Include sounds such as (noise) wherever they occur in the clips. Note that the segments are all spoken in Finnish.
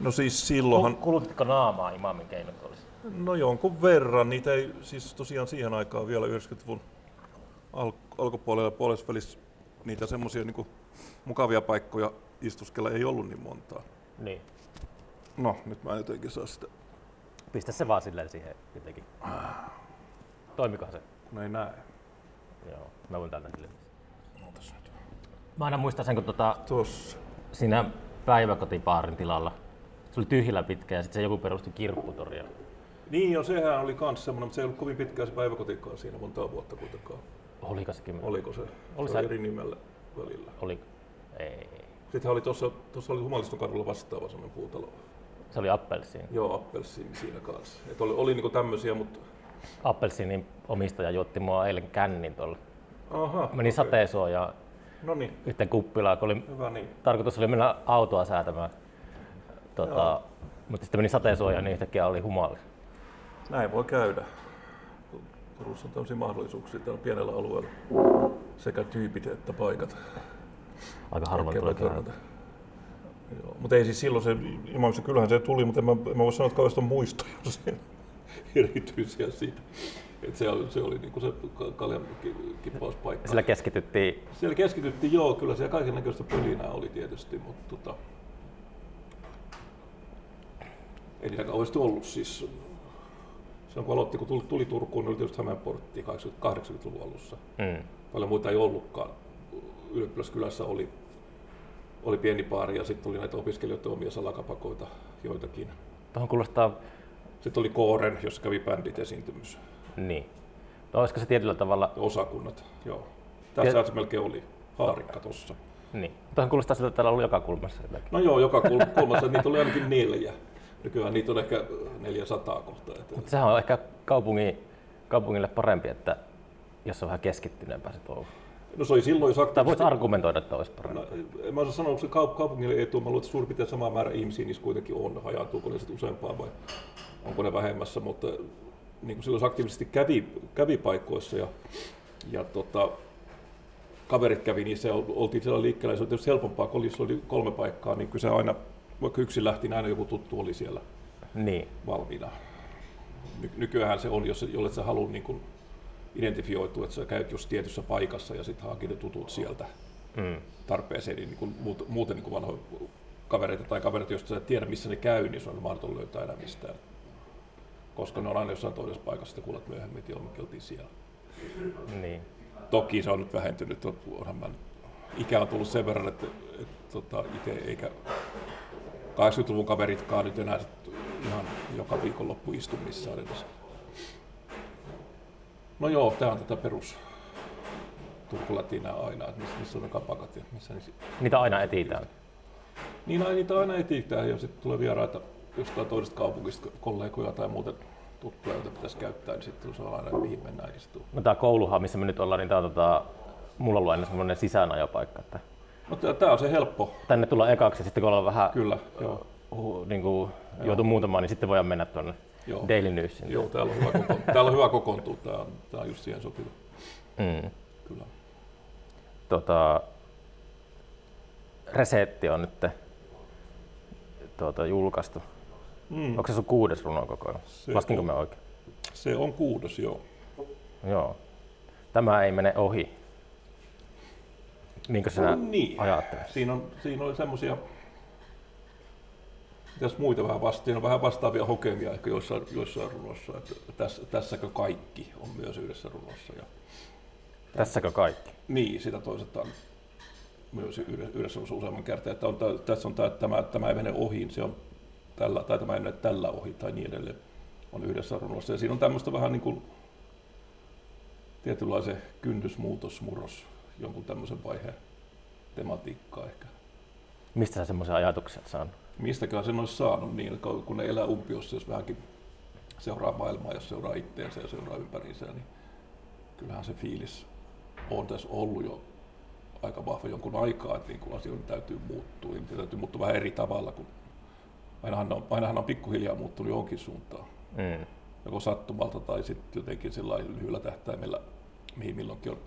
No siis silloinhan, Kulutitko naamaa imamin keinotuolissa? no jonkun verran, niitä ei siis tosiaan siihen aikaan vielä 90-luvun al- alkupuolella ja puolesvälissä niitä semmoisia niin mukavia paikkoja istuskella ei ollut niin montaa. Niin. No, nyt mä en jotenkin saa sitä, Pistä se vaan silleen siihen jotenkin. Toimikohan se? kun ei näe. Joo, mä voin täältä nyt. Mä aina muistan sen, kun tota, Tossa. siinä päiväkotipaarin tilalla se oli tyhjillä pitkä ja sitten se joku perusti kirpputoria. Niin jo, sehän oli kans semmoinen, mutta se ei ollut kovin pitkään se päiväkotikaan siinä montaa vuotta kuitenkaan. Oliko sekin? Oliko se? Oli se se- eri nimellä välillä. Oli. Ei. Sitten oli tuossa, tuossa oli Humaliston kadulla vastaava semmoinen puutalo. Se oli appelsiini. Joo, appelsiini siinä kanssa. Et oli, oli niinku tämmöisiä, mutta... Appelsiinin omistaja juotti mua eilen kännin tuolla. Aha, Meni sateisuojaan No niin, yhteen kuppilaan, kun oli hyvä niin. tarkoitus oli mennä autoa säätämään. Tota, mutta sitten meni sateisuojaan, niin yhtäkkiä oli humalli. Näin voi käydä. Turussa on tämmöisiä mahdollisuuksia tällä pienellä alueella. Sekä tyypit että paikat. Aika harvoin tulee törmätä. Joo. Mutta ei siis silloin se ilmaamisen, kyllähän se tuli, mutta en mä, en mä voi sanoa, että kauheasti on muistoja (laughs) erityisiä siitä. Et se, oli, se oli niinku se ka- kaljan ki- kippauspaikka. Sillä keskityttiin, Siellä keskityttiin, joo, kyllä siellä kaiken näköistä pölinää oli tietysti, mutta tota, ei niitä kauheasti ollut siis. Silloin kun aloitti, kun tuli, tuli Turkuun, niin oli tietysti Hämeenportti 80-luvun alussa. mm, Paljon muita ei ollutkaan. Ylioppilaskylässä oli, oli pieni baari ja sitten tuli näitä opiskelijoiden omia salakapakoita joitakin. tuohon kuulostaa, Sitten oli Kooren, jossa kävi bändit esiintymys. niin. No, olisiko se tietyllä tavalla, Osakunnat, joo. Tässä se melkein oli. Haarikka tossa. niin. Tuohon kuulostaa siltä, että täällä on ollut joka kulmassa jotakin. No joo, joka kul- kulmassa niitä oli ainakin neljä. Nykyään niitä on ehkä 400 kohta. Mutta sehän on ehkä kaupungin, kaupungille parempi, että jos on vähän keskittyneempää se touhu. no se oli silloin, jos aktiivisesti... argumentoida, että olisi parempi. No, en mä osaa sanoa, onko se kaup- kaupungille etu, mä luulen, että suurin piirtein sama määrä ihmisiä niissä kuitenkin on, hajaantuuko ne sitten useampaan vai onko ne vähemmässä, mutta niin kuin silloin se aktiivisesti kävi, kävi paikoissa ja, ja tota, kaverit kävi niissä ja oltiin siellä liikkeellä, se oli tietysti helpompaa, kun oli, jos oli kolme paikkaa, niin kyllä se aina, vaikka yksi lähti, niin aina joku tuttu oli siellä Niin. valmiina. Ny- nykyään se on, jos jolle sä haluat niin kuin identifioitua, että sä käyt just tietyssä paikassa ja sitten hankit ne tutut sieltä Mm. tarpeeseen, niin, niin kuin muut, muuten niin vanhoja kavereita tai kavereita, joista sä et tiedä missä ne käy, niin se on mahdoton löytää enää mistään. Koska ne on aina jossain toisessa paikassa, sitten kuulet myöhemmin, että me oltiin siellä. Niin. Toki se on nyt vähentynyt, on- onhan mä, ikä on tullut sen verran, että, että tota, itse eikä 80-luvun kaveritkaan nyt enää ihan joka viikonloppu istu missään edes. No joo, tää on tätä perus Turkulatinaa aina, että missä, missä on ne kapakat ja missä ne Niitä aina etitään. Niin aina niitä aina etsitään ja sitten tulee vieraita jostain toisesta kaupungista, kollegoja tai muuten tuttuja, joita pitäisi käyttää, niin sitten se on aina mihin mennään istuu. No tää kouluhan, missä me nyt ollaan, niin tää on tota, mulla on ollut aina semmoinen sisäänajopaikka, että No tämä on se helppo, tänne tullaan ekaksi ja sitten kun ollaan vähän kyllä. Joo, hu, niin kuin, joutu muutamaan, niin sitten voidaan mennä tuonne Joo. Daily Newsiin. joo täällä, on hyvä kokoontua. täällä on hyvä kokoontua, tämä on, tää on just siihen sopiva. Mm. Kyllä. Tota, Resetti on nyt tuota, julkaistu. Mm. Onko se sun kuudes runokoko? Se Laskinko me oikein? Se on kuudes, joo. Joo. Tämä ei mene ohi. Niinkö sinä niin. ajattelet? Siinä on, siinä oli semmoisia, mitäs muita vähän vasta, siinä on vähän vastaavia hokemia ehkä joissain, joissain runoissa, että tässä, tässäkö kaikki on myös yhdessä runossa. Ja Tässäkö kaikki? Niin, sitä toistetaan myös yhdessä useamman kertaa, että on, tässä on tämä, tämä, tämä ei mene ohi, se on tällä, tai tämä ei mene tällä ohi tai niin edelleen, on yhdessä runossa. Ja siinä on tämmöistä vähän niin kuin tietynlaisen kynnysmuutos, murros, jonkun tämmöisen vaiheen tematiikkaa ehkä. Mistä sä semmoisia ajatuksia oot saanut? Mistäkään sen olisi saanut niin, kun ne elää umpiossa, jos vähänkin seuraa maailmaa, jos seuraa itteensä ja seuraa ympäriinsä, niin kyllähän se fiilis on tässä ollut jo aika vahva jonkun aikaa, että niin kuin asioiden täytyy muuttua. Niitä täytyy muuttua vähän eri tavalla, kun ainahan on, ainahan on pikkuhiljaa muuttunut johonkin suuntaan. Mm. Joko sattumalta tai sitten jotenkin sillä lyhyellä tähtäimellä, mihin milloinkin on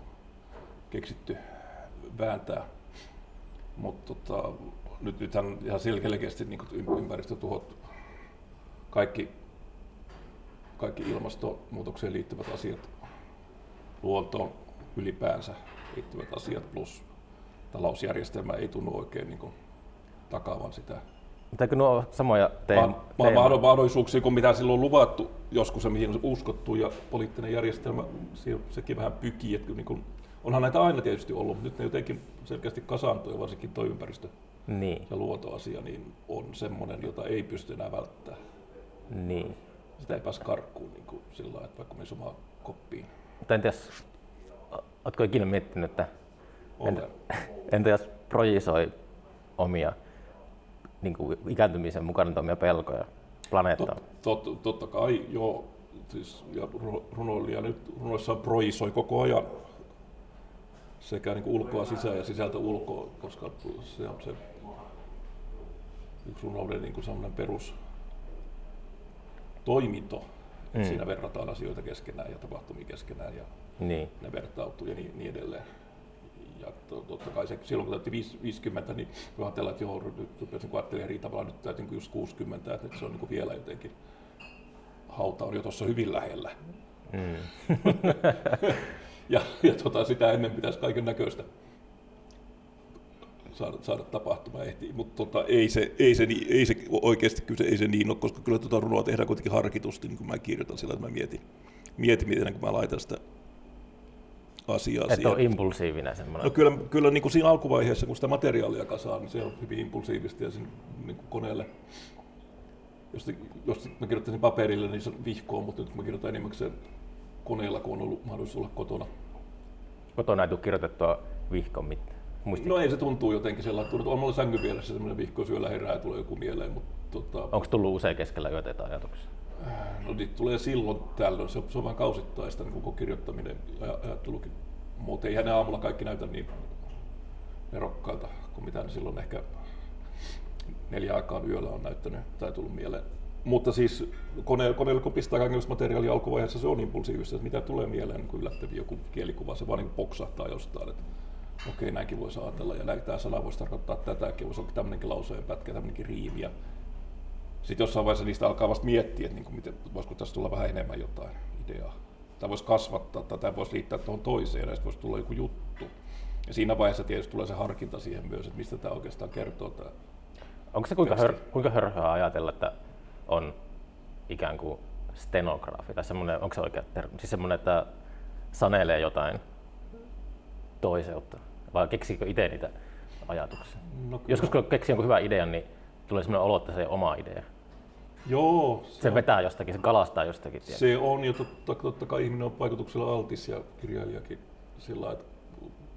keksitty vääntää. Mutta tota, nyt, nythän ihan selkeästi niin ympäristötuhot, kaikki, kaikki ilmastonmuutokseen liittyvät asiat, luontoon ylipäänsä liittyvät asiat plus talousjärjestelmä ei tunnu oikein niin kuin, takaavan sitä. Mutta nuo samoja teem- ma- mahdollisuuksia kuin mitä silloin on luvattu joskus ja mihin on uskottu ja poliittinen järjestelmä, sekin vähän pykii, että niin kuin, onhan näitä aina tietysti ollut, mutta nyt ne jotenkin selkeästi kasaantuu ja varsinkin tuo ympäristö niin. ja luontoasia niin on semmoinen, jota ei pysty enää välttämään. Niin. Sitä ei pääse karkkuun niin kuin sillä lailla, että vaikka menisi omaan koppiin. Mutta entäs, oletko ikinä miettinyt, että entä, (laughs) entä jos projisoi omia niin kuin ikääntymisen mukana omia pelkoja planeettaan? Tot, tot, totta kai, joo. Siis, ja runoilija nyt runoissaan projisoi koko ajan sekä niin kuin ulkoa sisään ja sisältä ulkoa, koska se on se yksi runouden niin kuin perus toiminto. Mm. Siinä verrataan asioita keskenään ja tapahtumia keskenään ja niin. ne vertautuu ja niin, niin edelleen. Ja totta kai se, silloin kun täytti 50, niin ajatellaan, että joo, nyt rupesin kun eri tavalla, nyt täytin just 60, että nyt se on niin vielä jotenkin, hauta on jo tuossa hyvin lähellä. Mm. (laughs) ja (laughs) ja tota, sitä ennen pitäisi kaiken näköistä saada, saada tapahtumaan ehtii, mutta tota, ei, se, ei, se, ei se oikeasti kyllä se, ei se niin ole, koska kyllä tuota runoa tehdään kuitenkin harkitusti, niin kuin mä kirjoitan sillä, että mä mietin, mietin miten kun mä laitan sitä asiaa Että on impulsiivinen semmoinen. No kyllä, kyllä niin kuin siinä alkuvaiheessa, kun sitä materiaalia kasaa, niin se on hyvin impulsiivista ja sen niin kuin koneelle jos, jos mä kirjoittaisin paperille, niin se vihkoon, mutta nyt kun mä kirjoitan enimmäkseen koneella, kun on ollut mahdollisuus olla kotona. Kotona ei tule kirjoitettua vihkoon mitään? No ei se tuntuu jotenkin sellainen, että on mulla sängyn vieressä semmoinen vihko syöllä herää ja tulee joku mieleen. Mutta, tota... Onko tullut usein keskellä yötä ajatuksia? No niitä tulee silloin tällöin, se, se on vain kausittaista niin koko kirjoittaminen ja ajattelukin. Mutta eihän ne aamulla kaikki näytä niin nerokkaalta kuin mitä ne silloin ehkä neljä aikaan yöllä on näyttänyt tai tullut mieleen. Mutta siis kone, koneella kun pistää materiaalia alkuvaiheessa, se on impulsiivista, että mitä tulee mieleen, niin yllättäviä joku kielikuva, se vaan niin poksahtaa jostain, että okei, okay, näinkin voisi ajatella, ja tämä sana voisi tarkoittaa tätäkin, voisi olla tämmöinenkin lauseen pätkä, tämmöinenkin riimi. Ja sitten jossain vaiheessa niistä alkaa vasta miettiä, että niin kuin miten, voisiko tässä tulla vähän enemmän jotain ideaa. Tai voisi kasvattaa, tai tämä voisi liittää tuohon toiseen, ja voisi tulla joku juttu. Ja siinä vaiheessa tietysti tulee se harkinta siihen myös, että mistä tämä oikeastaan kertoo. Tämä Onko se kuinka, hör, kuinka hörhöä ajatella, että on ikään kuin stenografi, tai semmoinen, onko se oikea termi, siis semmoinen, että sanelee jotain toiseutta, vai keksiikö itse niitä ajatuksia? No, Joskus kun keksii jonkun hyvän idean, niin tulee semmoinen olo, että se on oma idea. Joo. Se, se vetää jostakin, se kalastaa jostakin. Tietysti. Se on, ja totta, totta kai ihminen on vaikutuksella altis ja kirjailijakin sillä että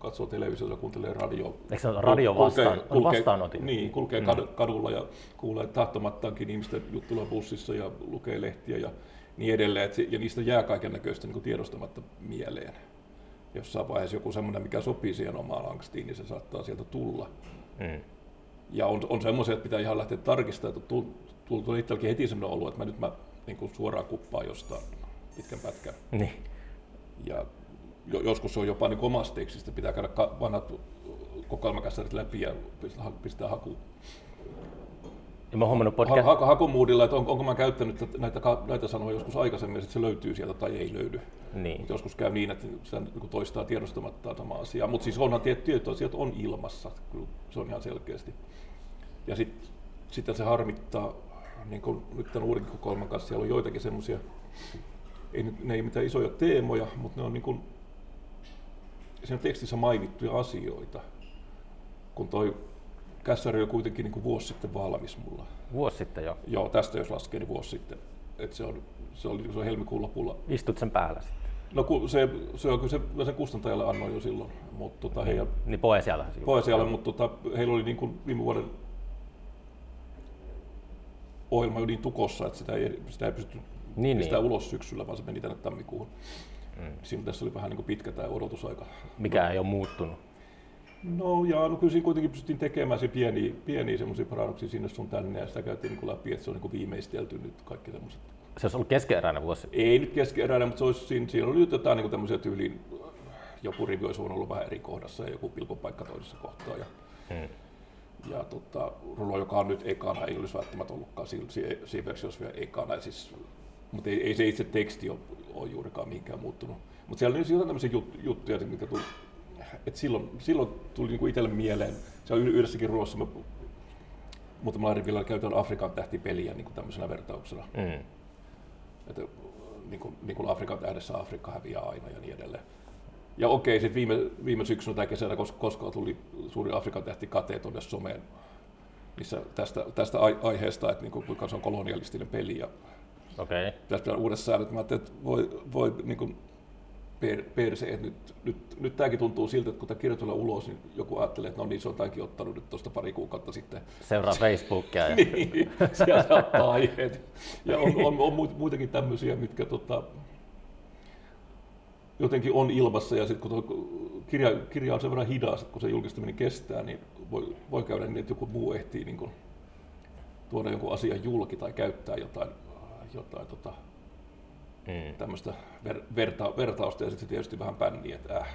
katsoo televisiota, kuuntelee radio. Eikö se radio vastaan, kulkee, kulkee, vastaanotin? Niin, kulkee mm. kadulla ja kuulee tahtomattaankin ihmisten juttuja bussissa ja lukee lehtiä ja niin edelleen. Ja niistä jää kaiken näköistä niin tiedostamatta mieleen. Jossain vaiheessa joku semmoinen, mikä sopii siihen omaan angstiin, niin se saattaa sieltä tulla. Mm. Ja on, on semmoisia, että pitää ihan lähteä tarkistamaan, että tuli itselläkin heti semmoinen olo, että mä nyt mä niin kuin suoraan kuppaan jostain pitkän pätkän. Niin. Ja joskus se on jopa niin omasta tekstistä, pitää käydä vanhat kokoelmakässärit läpi ja pistää, pistää haku. Ja mä huomannut podcast... Ha, ha, hakumuudilla, että on, onko mä käyttänyt näitä, näitä sanoja joskus aikaisemmin, että se löytyy sieltä tai ei löydy. Niin. Mut joskus käy niin, että se niin toistaa tiedostamatta sama asia. Mutta siis onhan tiettyjä asiat on ilmassa, kyllä se on ihan selkeästi. Ja sitten sit se harmittaa, niin kuin nyt tämän uuden kokoelman kanssa, siellä on joitakin semmoisia, ei, ne ei mitään isoja teemoja, mutta ne on niin kuin siinä tekstissä mainittuja asioita, kun toi kässäri on kuitenkin niin kuin vuosi sitten valmis mulla. Vuosi sitten jo? Joo, tästä jos laskee, niin vuosi sitten. Et se, on, se, oli, se on helmikuun lopulla. Istut sen päällä sitten? No se, se on kyllä se, sen kustantajalle annoin jo silloin. Mutta tota, niin, heidän, niin poesialle? Poesialle, mutta tota, heillä oli niin kuin viime vuoden ohjelma jo niin tukossa, että sitä ei, sitä ei pysty niin, niin. ulos syksyllä, vaan se meni tänne tammikuuhun. Mm. Siinä tässä oli vähän niin kuin pitkä tämä odotusaika. Mikä ei ole muuttunut? No ja no kyllä siinä kuitenkin pystyttiin tekemään se pieniä, pieniä semmoisia parannuksia sinne sun tänne ja sitä käytiin niin kuin läpi, että se on niin kuin viimeistelty nyt kaikki semmoiset. Se olisi ollut keskeeräinen vuosi? Ei nyt keskeeräinen, mutta se olisi, siinä, siinä oli jotain niin tämmöisiä tyyliin, joku rivi olisi ollut vähän eri kohdassa ja joku pilkopaikka toisessa kohtaa. Ja, hmm. Ja tota, Rulo, joka on nyt ekana, ei olisi välttämättä ollutkaan siinä, siinä versiossa vielä ekana. Siis, mutta ei, ei, se itse teksti ole, ole juurikaan mihinkään muuttunut. Mutta siellä oli jotain tämmöisiä jut, juttuja, mitkä tuli, että silloin, silloin tuli niinku itselle mieleen, se on yhdessäkin ruoassa, me muutamalla rivillä käytetään Afrikan tähtipeliä niin kuin tämmöisenä vertauksena. Mm. Että niin kuin, niin kuin Afrikan tähdessä Afrikka häviää aina ja niin edelleen. Ja okei, sitten viime, viime syksynä tai kesänä, koska, koska tuli suuri Afrikan tähti kate tuonne someen, missä tästä, tästä aiheesta, että niin kuin, kuinka se on kolonialistinen peli ja okay. tästä uudessa säännöt, mä ajattelin, että voi, voi niin kuin, per, perse, että nyt, nyt, nyt tämäkin tuntuu siltä, että kun tämä kirja tulee ulos, niin joku ajattelee, että no niin, se on tämänkin ottanut nyt tuosta pari kuukautta sitten. Seuraa Facebookia. Ja... (laughs) niin, sieltä ottaa aiheet. Ja on, on, on muitakin tämmöisiä, mitkä tota, jotenkin on ilmassa, ja sitten kun kirja, kirja on sen verran hidas, että kun se julkistaminen kestää, niin voi, voi käydä niin, että joku muu ehtii niin kuin, tuoda jonkun asian julki tai käyttää jotain, jotain tota, mm. tämmöistä ver, verta, vertausta ja sitten tietysti vähän pänniä, että äh,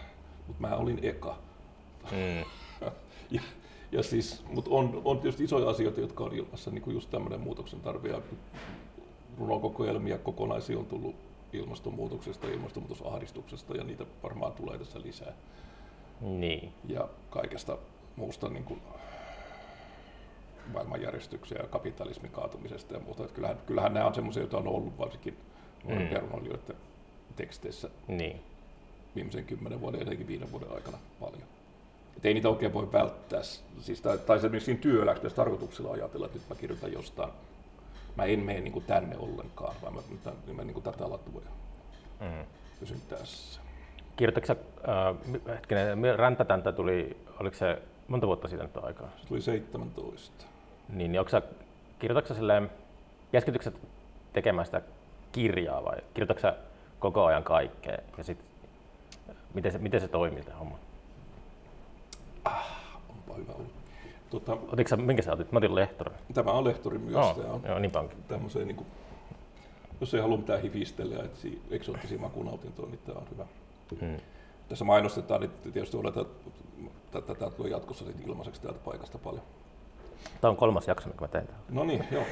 mutta mä olin eka. Mm. (laughs) ja, ja siis, mutta on, on tietysti isoja asioita, jotka on ilmassa, niin kuin just tämmöinen muutoksen tarve ja runokokoelmia kokonaisia on tullut ilmastonmuutoksesta ja ilmastonmuutosahdistuksesta ja niitä varmaan tulee tässä lisää. Niin. Ja kaikesta muusta niin kuin maailmanjärjestyksen ja kapitalismin kaatumisesta ja muuta. Että kyllähän, kyllähän nämä on semmoisia, joita on ollut varsinkin nuorempia mm. teksteissä niin. viimeisen kymmenen vuoden, etenkin viiden vuoden aikana paljon. Et ei niitä oikein voi välttää. Siis, tai, tai esimerkiksi siinä työlähteessä tarkoituksella ajatella, että nyt mä kirjoitan jostain. Mä en mene niin kuin tänne ollenkaan, vaan mä, mä, mä, mä niin kuin tätä latua ja mm. pysyn tässä. Kirjoitatko äh, hetkinen, Räntätäntä tuli, oliko se monta vuotta siitä nyt aikaa? Se tuli 17. Niin, niin onko sä, kirjoitatko silleen, keskitytkö tekemään sitä kirjaa vai kirjoitatko sä koko ajan kaikkea? Ja sit, miten, se, miten se toimii tämä homma? Ah, onpa hyvä ollut. Tota, Otitko sä, minkä sä otit? Mä otin lehtori. Tämä on lehtori myös. Oh, tämä on joo, niin tämmöiseen, niin kuin, jos ei halua mitään hifistellä ja etsi eksoottisia makunautintoa, niin tämä on hyvä. Hmm. Tässä mainostetaan, niin tietysti oletan, että tätä tulee jatkossa ilmaiseksi täältä paikasta paljon. Tämä on kolmas jakso, mikä mä teen täällä. No niin, joo.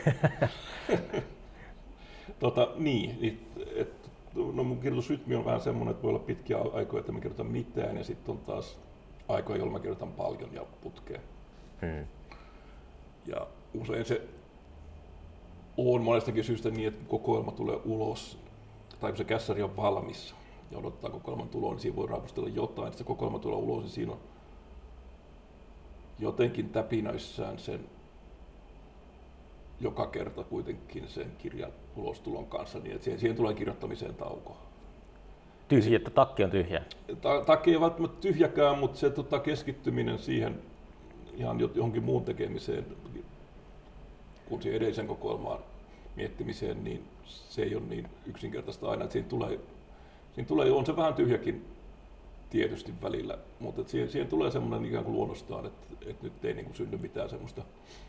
(laughs) tota, niin, niin et, no mun kirjoitusrytmi on vähän semmoinen, että voi olla pitkiä aikoja, että mä kirjoitan mitään, ja sitten on taas aikoja, jolloin mä kirjoitan paljon ja putkeen. Hmm. Ja usein se on monestakin syystä niin, että kokoelma tulee ulos, tai kun se kässäri on valmis ja odottaa kokoelman tuloa, niin siinä voi raapustella jotain. Sitten se kokoelma tulee ulos, niin siinä on jotenkin täpinöissään sen joka kerta kuitenkin sen kirjan ulostulon kanssa, niin että siihen, siihen tulee kirjoittamiseen tauko. Tyhjä, että takki on tyhjä? Ta- takki ei välttämättä tyhjäkään, mutta se tota, keskittyminen siihen ihan johonkin muun tekemiseen, kun siihen edellisen kokoelmaan miettimiseen, niin se ei ole niin yksinkertaista aina, että siinä tulee, siinä tulee on se vähän tyhjäkin tietysti välillä, mutta siihen, siihen tulee semmoinen ikään kuin luonnostaan, että, että nyt ei niin kuin synny mitään semmoista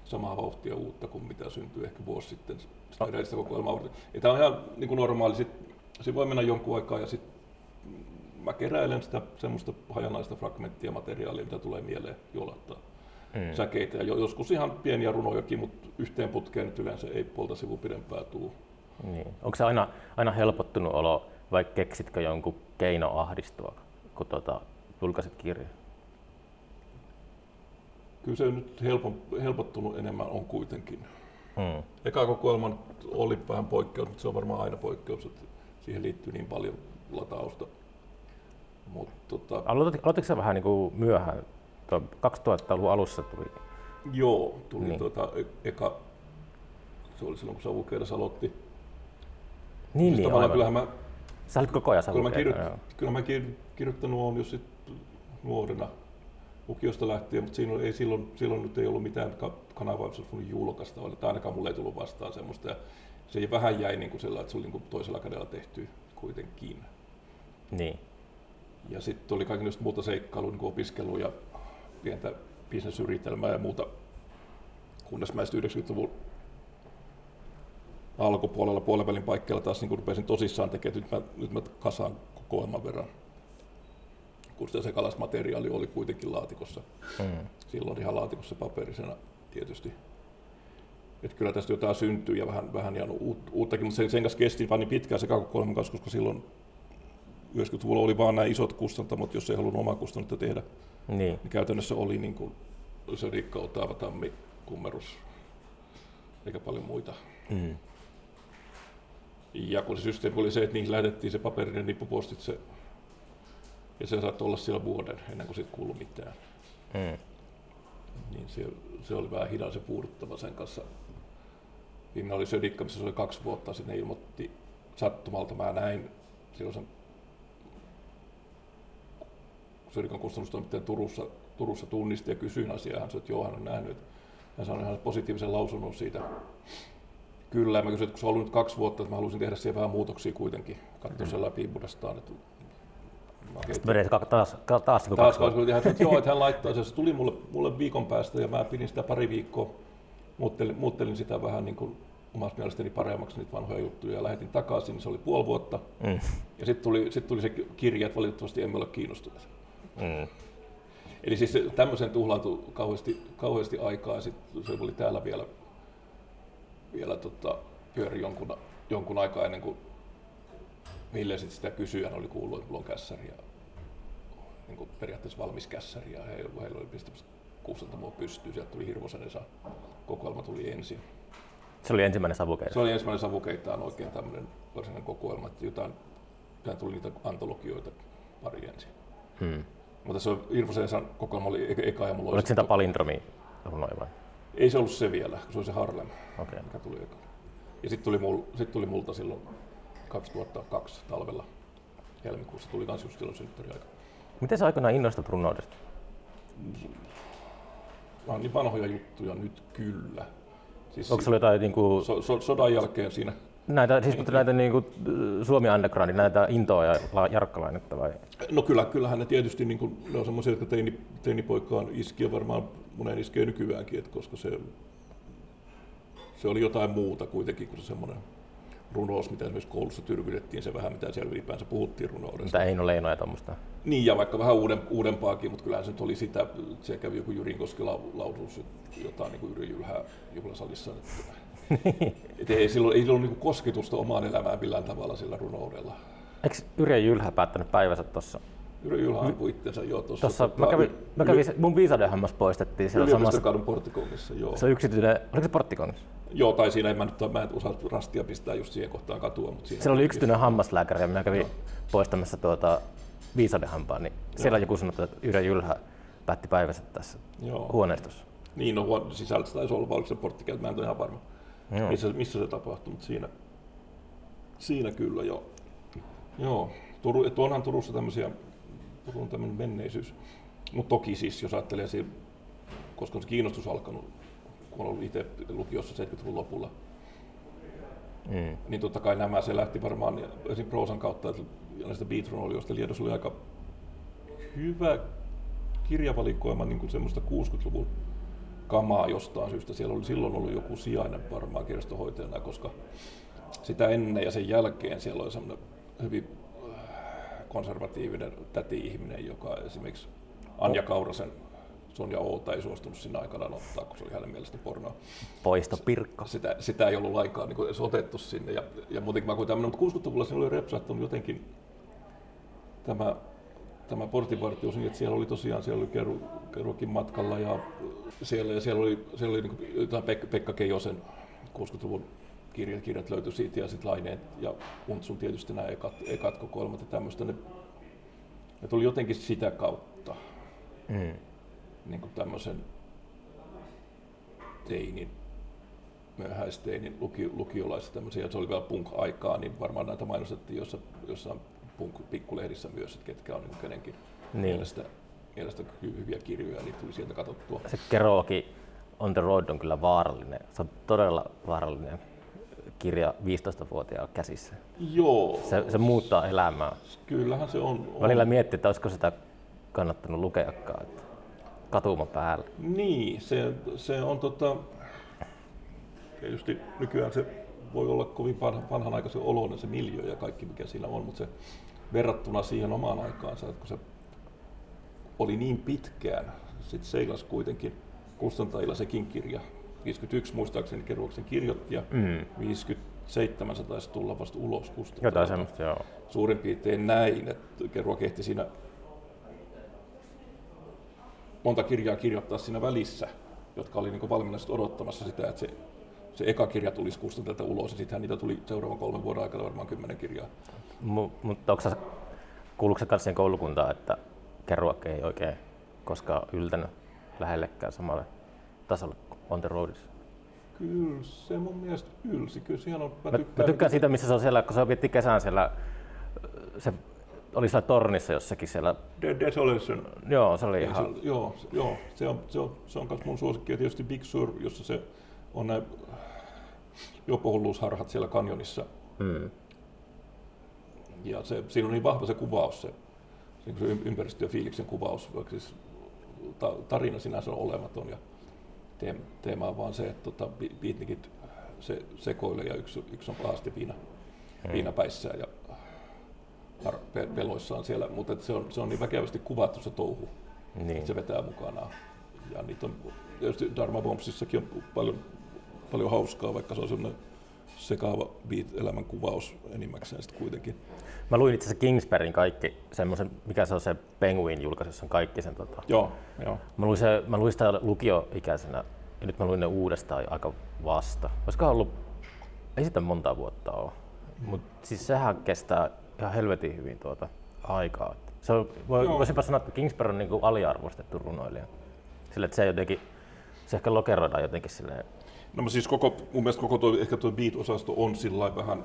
samaa vauhtia uutta kuin mitä syntyi ehkä vuosi sitten sitä edellistä kokoelmaa. Ja tämä on ihan niin kuin normaali, sit voi mennä jonkun aikaa ja sitten mä keräilen sitä semmoista hajanaista fragmenttia materiaalia, mitä tulee mieleen jolattaa mm. säkeitä. Ja joskus ihan pieniä runojakin, mutta yhteen putkeen nyt yleensä ei puolta sivu pidempää tuu. Niin. Onko se aina, aina helpottunut olo vai keksitkö jonkun keino ahdistua, kun tuota, julkaisit kirjan? Kyllä se nyt helpon, helpottunut enemmän on kuitenkin. Hmm. Eka kokoelma oli vähän poikkeus, mutta se on varmaan aina poikkeus, että siihen liittyy niin paljon latausta. Mut, tota... Aloititko se vähän niin kuin myöhään? 2000-luvun alussa tuli? Joo, tuli niin. tuota, e- eka, se oli silloin kun Savukeidas aloitti. Niin, siis niin kyllähän mä, Sä olit koko ajan kyllä mä, kirjoit, kyllä mä kirjoittanut on jo sit nuorena lukiosta lähtien, mutta siinä ei silloin, silloin nyt ei ollut mitään kanavaa, missä olisi julkaista, tai ainakaan mulle ei tullut vastaan semmoista. Ja se vähän jäi niin kuin sellainen, että se oli niin kuin toisella kädellä tehty kuitenkin. Niin. Ja sitten oli kaikenlaista muuta seikkailua, niin opiskelua ja pientä bisnesyritelmää ja muuta, kunnes mä 90-luvun alkupuolella puolenvälin paikkeilla taas niin rupesin tosissaan tekemään, nyt mä, nyt mä kasaan kokoelman verran kun sitä sekalasmateriaali oli kuitenkin laatikossa. Mm. Silloin ihan laatikossa paperisena tietysti. Että kyllä tästä jotain syntyy ja vähän, vähän jäänyt uuttakin, mutta sen, sen kanssa kesti vaan niin pitkään se kakokolmen kanssa, koska silloin 90-luvulla oli vaan nämä isot kustantamot, jos ei halunnut omaa kustannutta tehdä. Niin. niin käytännössä oli niin kuin, se Rikka, Otava, Tammi, Kummerus, eikä paljon muita. Mm. Ja kun se systeemi oli se, että niihin lähdettiin se paperinen nippupostitse, ja se saattoi olla siellä vuoden ennen kuin siitä kuului mitään. Mm. Niin se, se oli vähän hidas se puuduttava sen kanssa. Viime oli Södikka, missä se oli kaksi vuotta, sinne ilmoitti sattumalta, mä näin silloin sen Södikan kustannustoimittajan Turussa, Turussa tunnisti ja kysyin asiaa, hän sanoi, että joo, hän on nähnyt. Hän sanoi ihan positiivisen lausunnon siitä Kyllä, mä kysyin, että kun se on ollut nyt kaksi vuotta, että mä haluaisin tehdä siihen vähän muutoksia kuitenkin, katsoa mm. sen läpi uudestaan. Että Vedit taas, taas, taas, taas kaksi vuotta. Että, joo, että hän laittaa se. Se tuli mulle, mulle viikon päästä ja mä pidin sitä pari viikkoa. Muuttelin, muuttelin sitä vähän niin kuin omasta mielestäni paremmaksi niitä vanhoja juttuja ja lähetin takaisin, niin se oli puoli vuotta. Mm. Ja sitten tuli, sit tuli se kirja, että valitettavasti emme ole kiinnostuneet. Mm. Eli siis tämmöisen tuhlaantui kauheasti, kauheasti aikaa ja sitten se oli täällä vielä vielä tota, pyöri jonkun, jonkun aikaa ennen kuin Ville sitten sitä kysyi, hän oli kuullut, että mulla on kässäri ja niin kuin periaatteessa valmis kässäri ja heillä, heillä oli pistämässä kustantamoa pystyyn, sieltä tuli Hirvosen Esa, kokoelma tuli ensin. Se oli ensimmäinen savukeita? Se oli ensimmäinen savukeitaan oikein tämmöinen varsinainen kokoelma, että jotain, jotain tuli niitä antologioita pari ensin. Hmm. Mutta se Hirvosen Esan kokoelma oli eka ja mulla Oliko se palindromi noin vai? Ei se ollut se vielä, se oli se Harlem, okay. mikä tuli eka. Ja sitten tuli, mul, sit tuli multa silloin 2002 talvella helmikuussa, tuli kans just silloin synttäriaika. Miten sä aikanaan innostut runoudesta? Vaan niin vanhoja juttuja nyt kyllä. Siis Onko sulla jotain niin kuin... so, so, sodan jälkeen siinä Näitä, siis mutta näitä niin kuin, Suomi Undergroundin, näitä Intoa ja Jarkkalainetta vai? No kyllä, kyllähän ne tietysti niin kuin, ne on semmoisia, jotka teini, teinipoikaan iski ja varmaan monen iskee nykyäänkin, että koska se, se oli jotain muuta kuitenkin kuin se semmoinen runous, mitä esimerkiksi koulussa tyrkytettiin, se vähän mitä siellä ylipäänsä puhuttiin runoudesta. Mitä Eino Leino ja tuommoista. Niin, ja vaikka vähän uuden, uudempaakin, mutta kyllähän se nyt oli sitä, se kävi joku Jyrinkoski lausuus jotain niin kuin Yri Jylhää juhlasalissa. Että, (laughs) et ei silloin ei ollut niin kosketusta omaan elämään millään tavalla sillä runoudella. Eikö Yrjö Jylhä päättänyt päivänsä tuossa Yrjö Jylhä ampui itsensä jo tuossa. Tossa, tota, mä kävin, mä kävin yli, mun viisadehammas poistettiin siellä samassa. kadun porttikongissa, joo. Se on yksityinen, oliko se porttikongissa? Joo, tai siinä en mä nyt mä en osaa rastia pistää just siihen kohtaan katua. Mutta siellä oli yksityinen hammaslääkäri ja mä kävin joo. poistamassa tuota viisadehampaa, niin joo. siellä joku sanoi, että Yrjö Jylhä päätti päivässä tässä joo. huoneistossa. Niin, no huone, sisältä taisi olla, vai oliko se porttikieltä, mä en ole ihan varma, joo. missä, missä se tapahtui, mutta siinä, siinä kyllä jo. Joo, Turu, onhan Turussa tämmöisiä Turun tämmöinen menneisyys. Mutta toki siis, jos ajattelee, siinä, koska on se kiinnostus alkanut, kun on ollut itse lukiossa 70-luvun lopulla, mm. niin totta kai nämä, se lähti varmaan esim. proosan kautta, että näistä beat Liedossa oli aika hyvä kirjavalikoima niin kuin semmoista 60-luvun kamaa jostain syystä. Siellä oli silloin ollut joku sijainen varmaan kirjastohoitajana, koska sitä ennen ja sen jälkeen siellä oli semmoinen hyvin konservatiivinen täti-ihminen, joka esimerkiksi Anja Kaurasen Sonja Outa ei suostunut sinä aikana ottaa, kun se oli hänen mielestä pornoa. Poisto Pirkko. Sitä, sitä ei ollut lainkaan niin otettu sinne. Ja, ja muutenkin mä kuin tämmöinen, mutta 60-luvulla siinä oli repsahtunut jotenkin tämä, tämä portinvartius, niin että siellä oli tosiaan, siellä oli Keru, Kerukin matkalla ja siellä, ja siellä oli, siellä oli niin jotain Pekka, Pekka Keijosen 60-luvun kirjat, kirjat löytyi siitä ja sitten Laineet ja Untsun tietysti nämä ekat, ekat kokoelmat ja tämmöistä. Ne, ne tuli jotenkin sitä kautta mm. niin kuin tämmöisen teinin, myöhäisteinin luki, lukiolaisia tämmöisiä, se oli vielä punk-aikaa, niin varmaan näitä mainostettiin jossain, jossain punk-pikkulehdissä myös, että ketkä on niin kenenkin niin. mielestä, mielestä hyviä kirjoja, niin tuli sieltä katsottua. Se Keroki On the Road on kyllä vaarallinen. Se on todella vaarallinen kirja 15-vuotiaan käsissä. Joo. Se, se muuttaa elämää. Kyllähän se on. on. Välillä miettii, että olisiko sitä kannattanut lukeakaan. Että katuma päällä. Niin, se, se on tota, tietysti nykyään se voi olla kovin vanhanaikaisen oloinen se miljö ja kaikki mikä siinä on, mutta se verrattuna siihen omaan aikaansa, että kun se oli niin pitkään, sitten seilas kuitenkin kustantajilla sekin kirja. 51 muistaakseni Keruaksen kirjoitti ja mm. 57 se taisi tulla vasta ulos kustantajilla. Jotain semmoista, joo. Suurin piirtein näin, että Keruak ehti siinä monta kirjaa kirjoittaa siinä välissä, jotka oli niin valmiina odottamassa sitä, että se, se eka kirja tulisi kustantajalta ulos, ja sittenhän niitä tuli seuraavan kolmen vuoden aikana varmaan kymmenen kirjaa. M- mutta onko kuuluuko se siihen koulukuntaan, että Kerouac ei oikein koskaan yltänyt lähellekään samalle tasolle On the Roadissa? Kyllä se mun mielestä ylsi. Kyllä siellä on, mä, mä, tykkään, mä tykkään siitä, missä se on siellä, kun se vietti kesän siellä, se oli siellä tornissa jossakin siellä. The Desolation. Joo, se oli ihan... Se, joo, joo, se on, se on, se on myös mun suosikki. Ja tietysti Big Sur, jossa se on ne jopohulluusharhat siellä kanjonissa. Hmm. Ja se, siinä on niin vahva se kuvaus, se, se ympäristö- ja fiiliksen kuvaus, vaikka siis ta, tarina sinänsä on olematon ja teema on vaan se, että tota, beatnikit se sekoilee ja yksi, yksi on pahasti viina, hmm. viinapäissään ja peloissaan siellä, mutta se on, se on niin väkevästi kuvattu se touhu, niin. se vetää mukanaan. Ja niitä on, tietysti Dharma Bombsissakin on paljon, paljon hauskaa, vaikka se on sellainen sekaava beat-elämän kuvaus enimmäkseen sitten kuitenkin. Mä luin itse asiassa Kingsbergin kaikki, semmoisen, mikä se on se Penguin julkaisu, jossa on kaikki sen tota... Joo, joo. Mä luin, se, mä luin sitä lukioikäisenä ja nyt mä luin ne uudestaan aika vasta. Olisiko ollut, ei sitä monta vuotta ole, mutta siis sehän kestää ihan helvetin hyvin tuota aikaa. Se on, voi, voisinpa sanoa, että Kingsberg on niin kuin aliarvostettu runoilija. Sillä että se jotenkin, se ehkä lokeroidaan jotenkin silleen. No siis koko, mun mielestä koko tuo, ehkä tuo beat-osasto on sillä vähän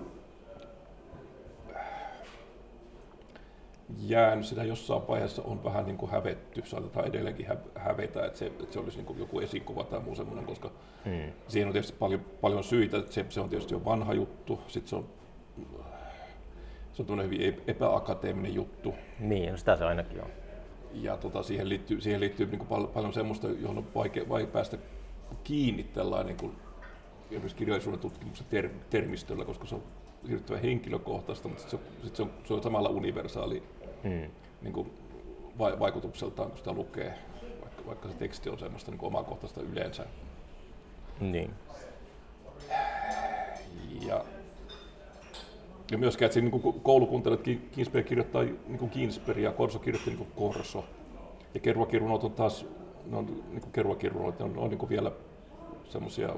jäänyt sitä jossain vaiheessa on vähän niin kuin hävetty, saatetaan edelleenkin hävetä, että se, että se olisi niin kuin joku esikuva tai muu semmoinen, koska hmm. siihen on tietysti paljon, paljon syitä, että se, se on tietysti jo vanha juttu, sitten se on se on hyvin epäakateeminen juttu. Niin, no sitä se ainakin on. Ja tota, siihen liittyy, siihen liittyy niin kuin pal- paljon semmoista, johon on vaikea, vaikea päästä kiinni tällainen niin kuin, esimerkiksi kirjallisuuden tutkimuksen ter- termistöllä, koska se on hirvittävän henkilökohtaista, mutta sit se, sit se, on, se on samalla universaali hmm. niin kuin, va- vaikutukseltaan, kun sitä lukee, vaikka, vaikka se teksti on semmoista niin kuin omakohtaista yleensä. Niin. Ja ja myöskään, että niin koulukunta, että Kinsberg kirjoittaa niin Kinsberg ja Korso kirjoitti niin Korso. Ja kervakirunot on taas, ne on niin kervakirunot, ne on, ne on niin vielä semmoisia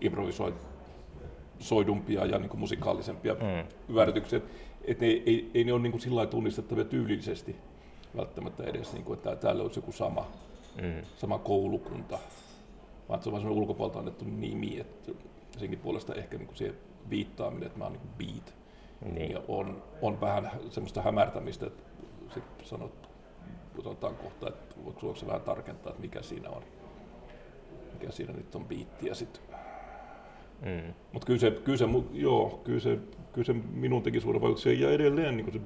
improvisoidumpia ja niin musikaalisempia mm. värityksiä. Että ne, ei, ei ne ole niin sillä tunnistettavia tyylillisesti välttämättä edes, niin kuin, että täällä olisi joku sama, mm. sama koulukunta, vaan se on vain ulkopuolelta annettu nimi, että senkin puolesta ehkä niin kuin siihen viittaaminen, että mä oon niin beat niin. Ja on, on vähän semmoista hämärtämistä, että sitten sanot, sanotaan kohta, että voiko se vähän tarkentaa, että mikä siinä on, mikä siinä nyt on biitti ja sitten Mm. Mutta kyllä se, kyllä se, joo, kyllä se, kyllä se minun teki suuren vaikutuksen ja edelleen niin se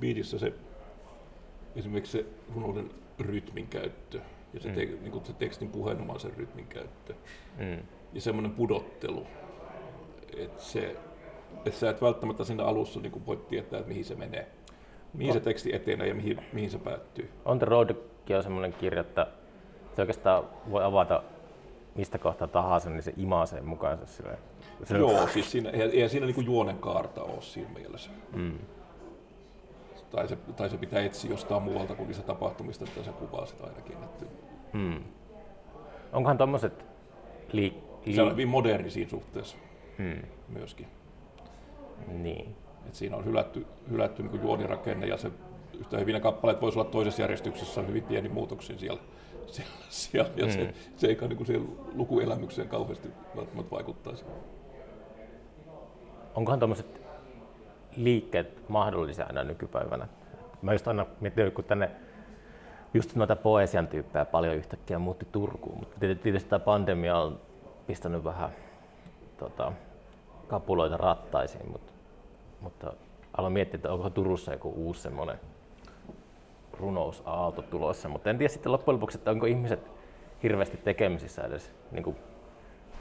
biitissä se esimerkiksi se runouden rytmin käyttö ja se, mm. te, niin se tekstin puheenomaisen rytmin käyttö mm. ja semmoinen pudottelu, että se että sä et välttämättä siinä alussa niin kuin voi tietää, että mihin se menee. Mihin no. se teksti etenee ja mihin, mihin se päättyy. On the Roadkin on semmoinen kirja, että se oikeastaan voi avata mistä kohtaa tahansa, niin se imaasee mukaansa silleen. Se Joo, siis siinä, eihän siinä niin juonen kaarta ole siinä mielessä. Mm. Tai, se, tai se pitää etsiä jostain muualta kuin niistä tapahtumista, mitä sä kuvasit ainakin. Että... Mm. Onkohan tuommoiset liik... Li- se on hyvin moderni siinä suhteessa mm. myöskin. Niin. Et siinä on hylätty, hylätty niin juonirakenne ja se yhtä hyvin kappaleet voisi olla toisessa järjestyksessä hyvin pieni muutoksin siellä. (laughs) siellä, siellä ja mm. se, se ei niin siihen lukuelämykseen kauheasti välttämättä vaikuttaisi. Onkohan tuommoiset liikkeet mahdollisia aina nykypäivänä? Mä just aina mietin, kun tänne just noita poesian tyyppejä paljon yhtäkkiä muutti Turkuun, mutta tietysti tämä pandemia on pistänyt vähän tota, kapuloita rattaisiin, mutta, mutta aloin miettiä, että onko Turussa joku uusi semmoinen runousaalto tulossa, mutta en tiedä sitten loppujen lopuksi, että onko ihmiset hirveästi tekemisissä edes niin kuin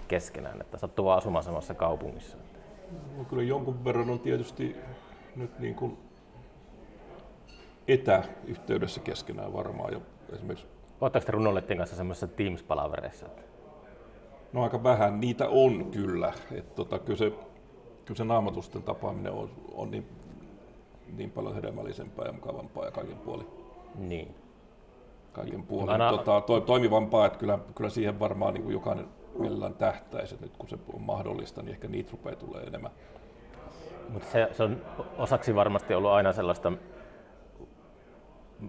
keskenään, että sattuu vaan asumaan samassa kaupungissa. No, kyllä jonkun verran on tietysti nyt niin kuin etäyhteydessä keskenään varmaan. Ja esimerkiksi Oletteko te runoilijoiden kanssa semmoisessa Teams-palavereissa? No aika vähän, niitä on kyllä. Et tota, kyllä, se, kyllä se naamatusten tapaaminen on, on niin, niin paljon hedelmällisempää ja mukavampaa ja kaiken puolin. Niin. Kaiken puolin. Aina- Tota, to, toimivampaa, että kyllä, kyllä siihen varmaan niin kuin jokainen mielellään tähtäisi, että nyt kun se on mahdollista, niin ehkä niitä rupeaa tulee enemmän. Mutta se, se on osaksi varmasti ollut aina sellaista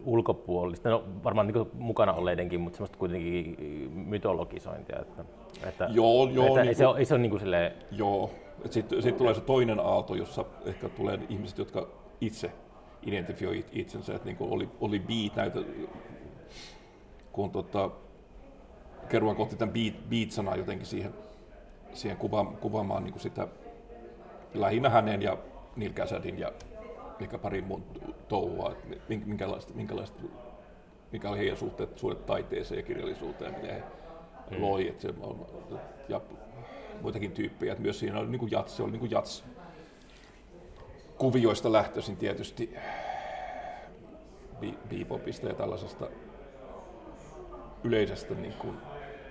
ulkopuolista, no varmaan niin mukana olleidenkin, mutta semmoista kuitenkin mytologisointia. Että, että, Joo, joo, että niin ei se ole, ei se ole niin kuin silleen, Joo, sitten sit tulee se toinen aalto, jossa ehkä tulee ihmiset, jotka itse identifioi it- itsensä, että niin kuin oli, oli beat näitä, kun tota, Keruan kohti tämän beat, beat-sanaa jotenkin siihen, siihen kuva, kuvaamaan niin kuin sitä lähinnä hänen ja Neil Casadin ja mikä pari muun touhua, että min- minkälaista, minkälaista, mikä oli heidän suhteet, suhde taiteeseen ja kirjallisuuteen, miten he loi, että se on, ja muitakin tyyppejä, että myös siinä oli niin kuin jats, se oli niin kuin jats kuvioista lähtöisin tietysti be- bebopista ja tällaisesta yleisestä niin kuin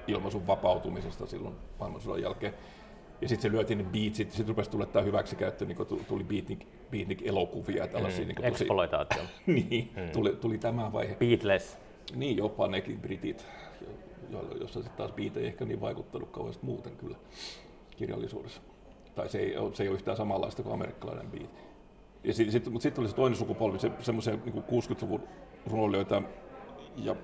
ilmaisun vapautumisesta silloin maailmansodan jälkeen. Ja sitten se lyötiin ne beatsit, sitten rupesi tulla tämä hyväksikäyttö, niin kun tuli beatnik, beatnik-elokuvia ja tällaisia. (laughs) niin kuin tosi, exploitaatio. niin, tuli, tuli tämä vaihe. Beatles. Niin, jopa nekin britit, jo- jossa sitten taas beat ei ehkä niin vaikuttanut kauheasti muuten kyllä kirjallisuudessa. Tai se ei, se ei ole yhtään samanlaista kuin amerikkalainen beat. Ja sit, sit, mutta sitten tuli se toinen sukupolvi, se, semmoisia niin 60-luvun runoilijoita ja,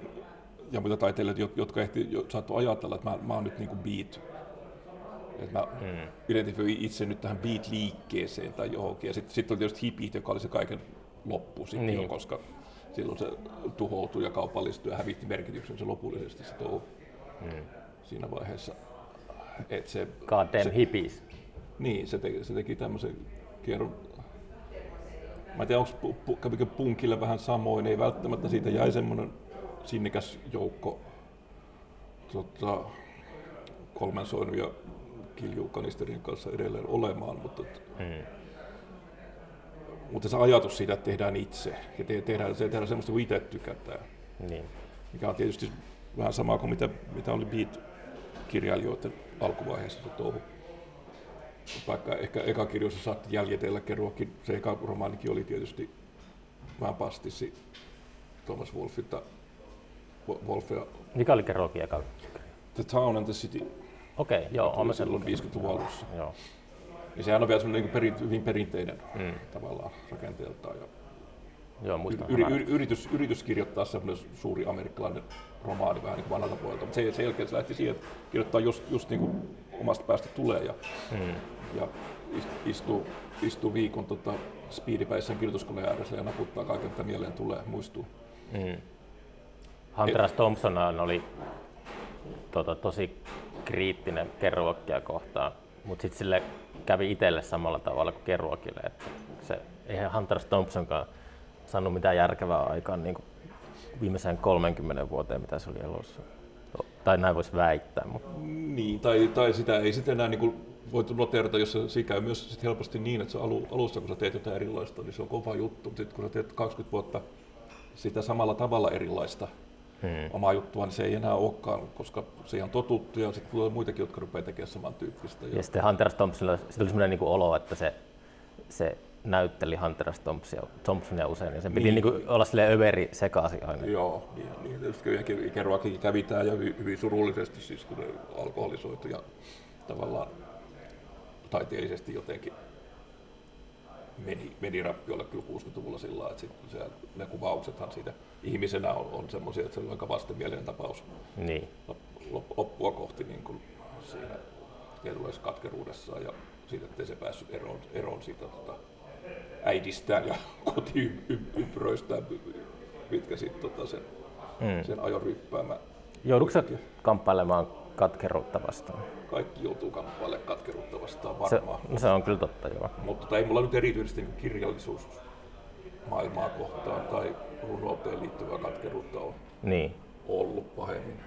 ja muita taiteilijoita, jo- jotka ehti, jo, saattoi ajatella, että mä, mä oon nyt niin kuin beat. Että mä Mm. identifioin itse nyt tähän beat-liikkeeseen tai johonkin. Ja sitten sit oli tietysti hipit, joka oli se kaiken loppu sitten Niin. jo, koska silloin se tuhoutui ja kaupallistui ja hävitti merkityksensä lopullisesti se touhu Mm. siinä vaiheessa. Et se, God damn se, hippies. niin, se teki, se teki tämmöisen kierron. Mä en tiedä, onko pu, pu, kävikö punkille vähän samoin, ei välttämättä siitä jäi semmoinen sinnikäs joukko tota, kolmen soinut ja kiljukanisterin kanssa edelleen olemaan, mutta, Mm. mutta se ajatus siitä, että tehdään itse ja te, tehdään, se tehdään semmoista kuin itse tykätään, Niin. mikä on tietysti vähän sama kuin mitä, mitä oli Beat-kirjailijoiden alkuvaiheessa se touhu. Vaikka ehkä eka kirjoissa saatti jäljitellä kerroakin, se eka romaanikin oli tietysti vähän pastissi Thomas Wolfilta, Wo- Wolf ja Mikä oli Kerokin eka? The Town and the City, Okei, okay, joo, tuli silloin lukenut. 50-luvun alussa. Joo. Ja sehän on vielä semmoinen niin perin, hyvin perinteinen Mm. tavallaan rakenteeltaan. Ja Joo, muistan. yri, yri, yritys, yritys kirjoittaa semmoinen suuri amerikkalainen romaani vähän niin vanhalta puolelta, mutta sen, sen jälkeen se lähti siihen, että kirjoittaa just, just niin kuin omasta päästä tulee ja, Mm. Ja ist- istuu, istuu viikon tota, speedipäissään kirjoituskoneen ääressä ja naputtaa kaiken, mitä mieleen tulee, muistuu. Mm. Hunter S. Thompson oli tota, tosi kriittinen Kerouakia kohtaan, mutta sitten sille kävi itselle samalla tavalla kuin Kerouakille, että se, eihän Hunter S. Thompsonkaan saanut mitään järkevää aikaan niin viimeiseen 30 vuoteen, mitä se oli elossa. Tai näin voisi väittää, mutta Niin, tai, tai sitä ei sitten enää niin kuin voitu noterata, jos se, käy myös sit helposti niin, että se alu, alussa, kun sä teet jotain erilaista, niin se on kova juttu, mutta sitten kun sä teet 20 vuotta sitä samalla tavalla erilaista hmm. omaa juttua, niin se ei enää olekaan, koska se on totuttu ja sitten tulee muitakin, jotka rupeaa tekemään samantyyppistä. Ja, Ja sitten Hunter. Thompsonilla se tuli sellainen niin olo, että se, se näytteli Hunter. Thompsonia, Thompsonia usein, ja sen piti Niin. niin. Niin olla sille överi sekaisin aina. Joo, niin, niin tietysti Kerouackin kävi tämä ja hyvin, hyvin surullisesti siis, kun ne alkoholisoitu ja tavallaan taiteellisesti jotenkin meni, meni rappiolle kyllä 60-luvulla sillä lailla, että sit se, ne kuvauksethan siitä ihmisenä on, on semmoisia, että se on aika vastenmielinen tapaus Niin. lop- lop- loppua kohti niin kuin siinä tietynlaisessa katkeruudessaan ja siitä, ettei se päässyt eroon, eroon siitä tota, äidistään ja (laughs) kotiympyröistään, mitkä sitten tota, sen, Mm. sen ajon ryppäämään. Joudutko sä kamppailemaan katkeruutta vastaan? Kaikki joutuu kamppailemaan katkeruutta vastaan Se, varmaan. no se on kyllä totta, joo. Mutta tota, ei mulla nyt erityisesti niin kirjallisuus maailmaa kohtaan tai runouteen liittyvää katkeruutta ole Niin. ollut pahemmin.